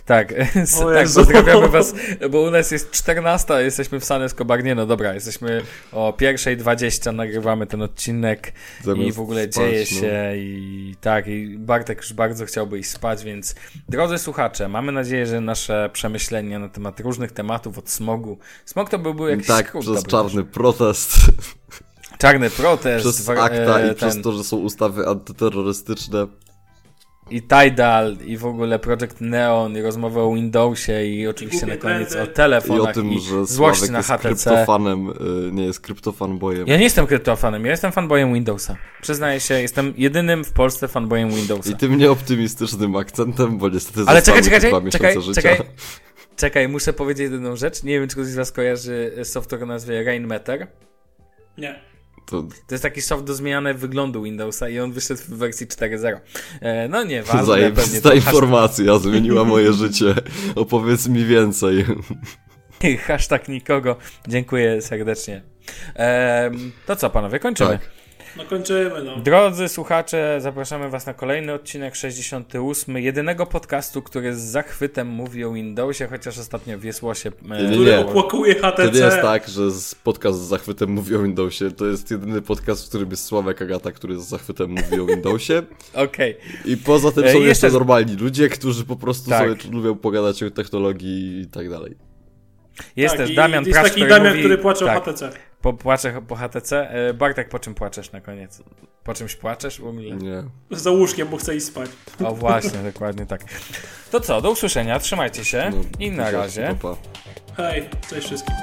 Tak, tak, pozdrawiamy was, bo u nas jest 14, a jesteśmy w San Escobar. Nie no, dobra, jesteśmy o pierwszej 20, nagrywamy ten odcinek i Zamiast w ogóle spać, dzieje no. się i tak, i Bartek już bardzo chciałby iść spać, więc drodzy słuchacze, mamy nadzieję, że nasze przemyślenia na temat różnych tematów od smogu, smog to byłby jakiś Tak, skrót przez dobry. czarny protest, Czarny protest, przez akta e, i przez ten- to, że są ustawy antyterrorystyczne. i Tidal, i w ogóle Project Neon, i rozmowy o Windowsie, i oczywiście na koniec trendy. o I telefonach, o tym, i że złość Sławek na jest HTC. kryptofanem, y, nie jest kryptofanbojem. Ja nie jestem kryptofanem, ja jestem fanboyem Windowsa. Przyznaję się, jestem jedynym w Polsce fanboyem Windowsa. I tym nieoptymistycznym akcentem, bo niestety Ale czekaj, czekaj, dwa miesiące czekaj, życia. czekaj. Czekaj, muszę powiedzieć jedną rzecz. Nie wiem, czy ktoś z was kojarzy software o nazwie Rainmeter. Nie. To To jest taki soft do zmiany wyglądu Windowsa i on wyszedł w wersji 4.0. E, no nie, ważne. zajebista to informacja, zmieniła moje życie. Opowiedz mi więcej. Hashtag, nikogo. Dziękuję serdecznie. To co, panowie, kończymy. Tak. No kończymy, no. Drodzy słuchacze, zapraszamy Was na kolejny odcinek 68. Jedynego podcastu, który z zachwytem mówi o Windowsie, chociaż ostatnio wiesło się. e, Nie, Który nie. opłakuje HTC. To nie jest tak, że podcast z zachwytem mówi o Windowsie. To jest jedyny podcast, w którym jest Sławek Agata, który z zachwytem mówi o Windowsie. Okej. I poza tym E, są jeszcze jeszcze- normalni ludzie, którzy po prostu Tak. sobie lubią pogadać o technologii i tak dalej. Jest tak, też i Damian Jest Pracz, taki który Damian, mówi, który płacze tak, o HTC. Po, płacze po HTC. E, Bartek, po czym płaczesz na koniec? Po czymś płaczesz ogóle? Nie. Za łóżkiem, bo chce iść spać. O właśnie, dokładnie tak. To co, do usłyszenia, trzymajcie się No, i na razie. pa, pa. Hej, cześć wszystkim.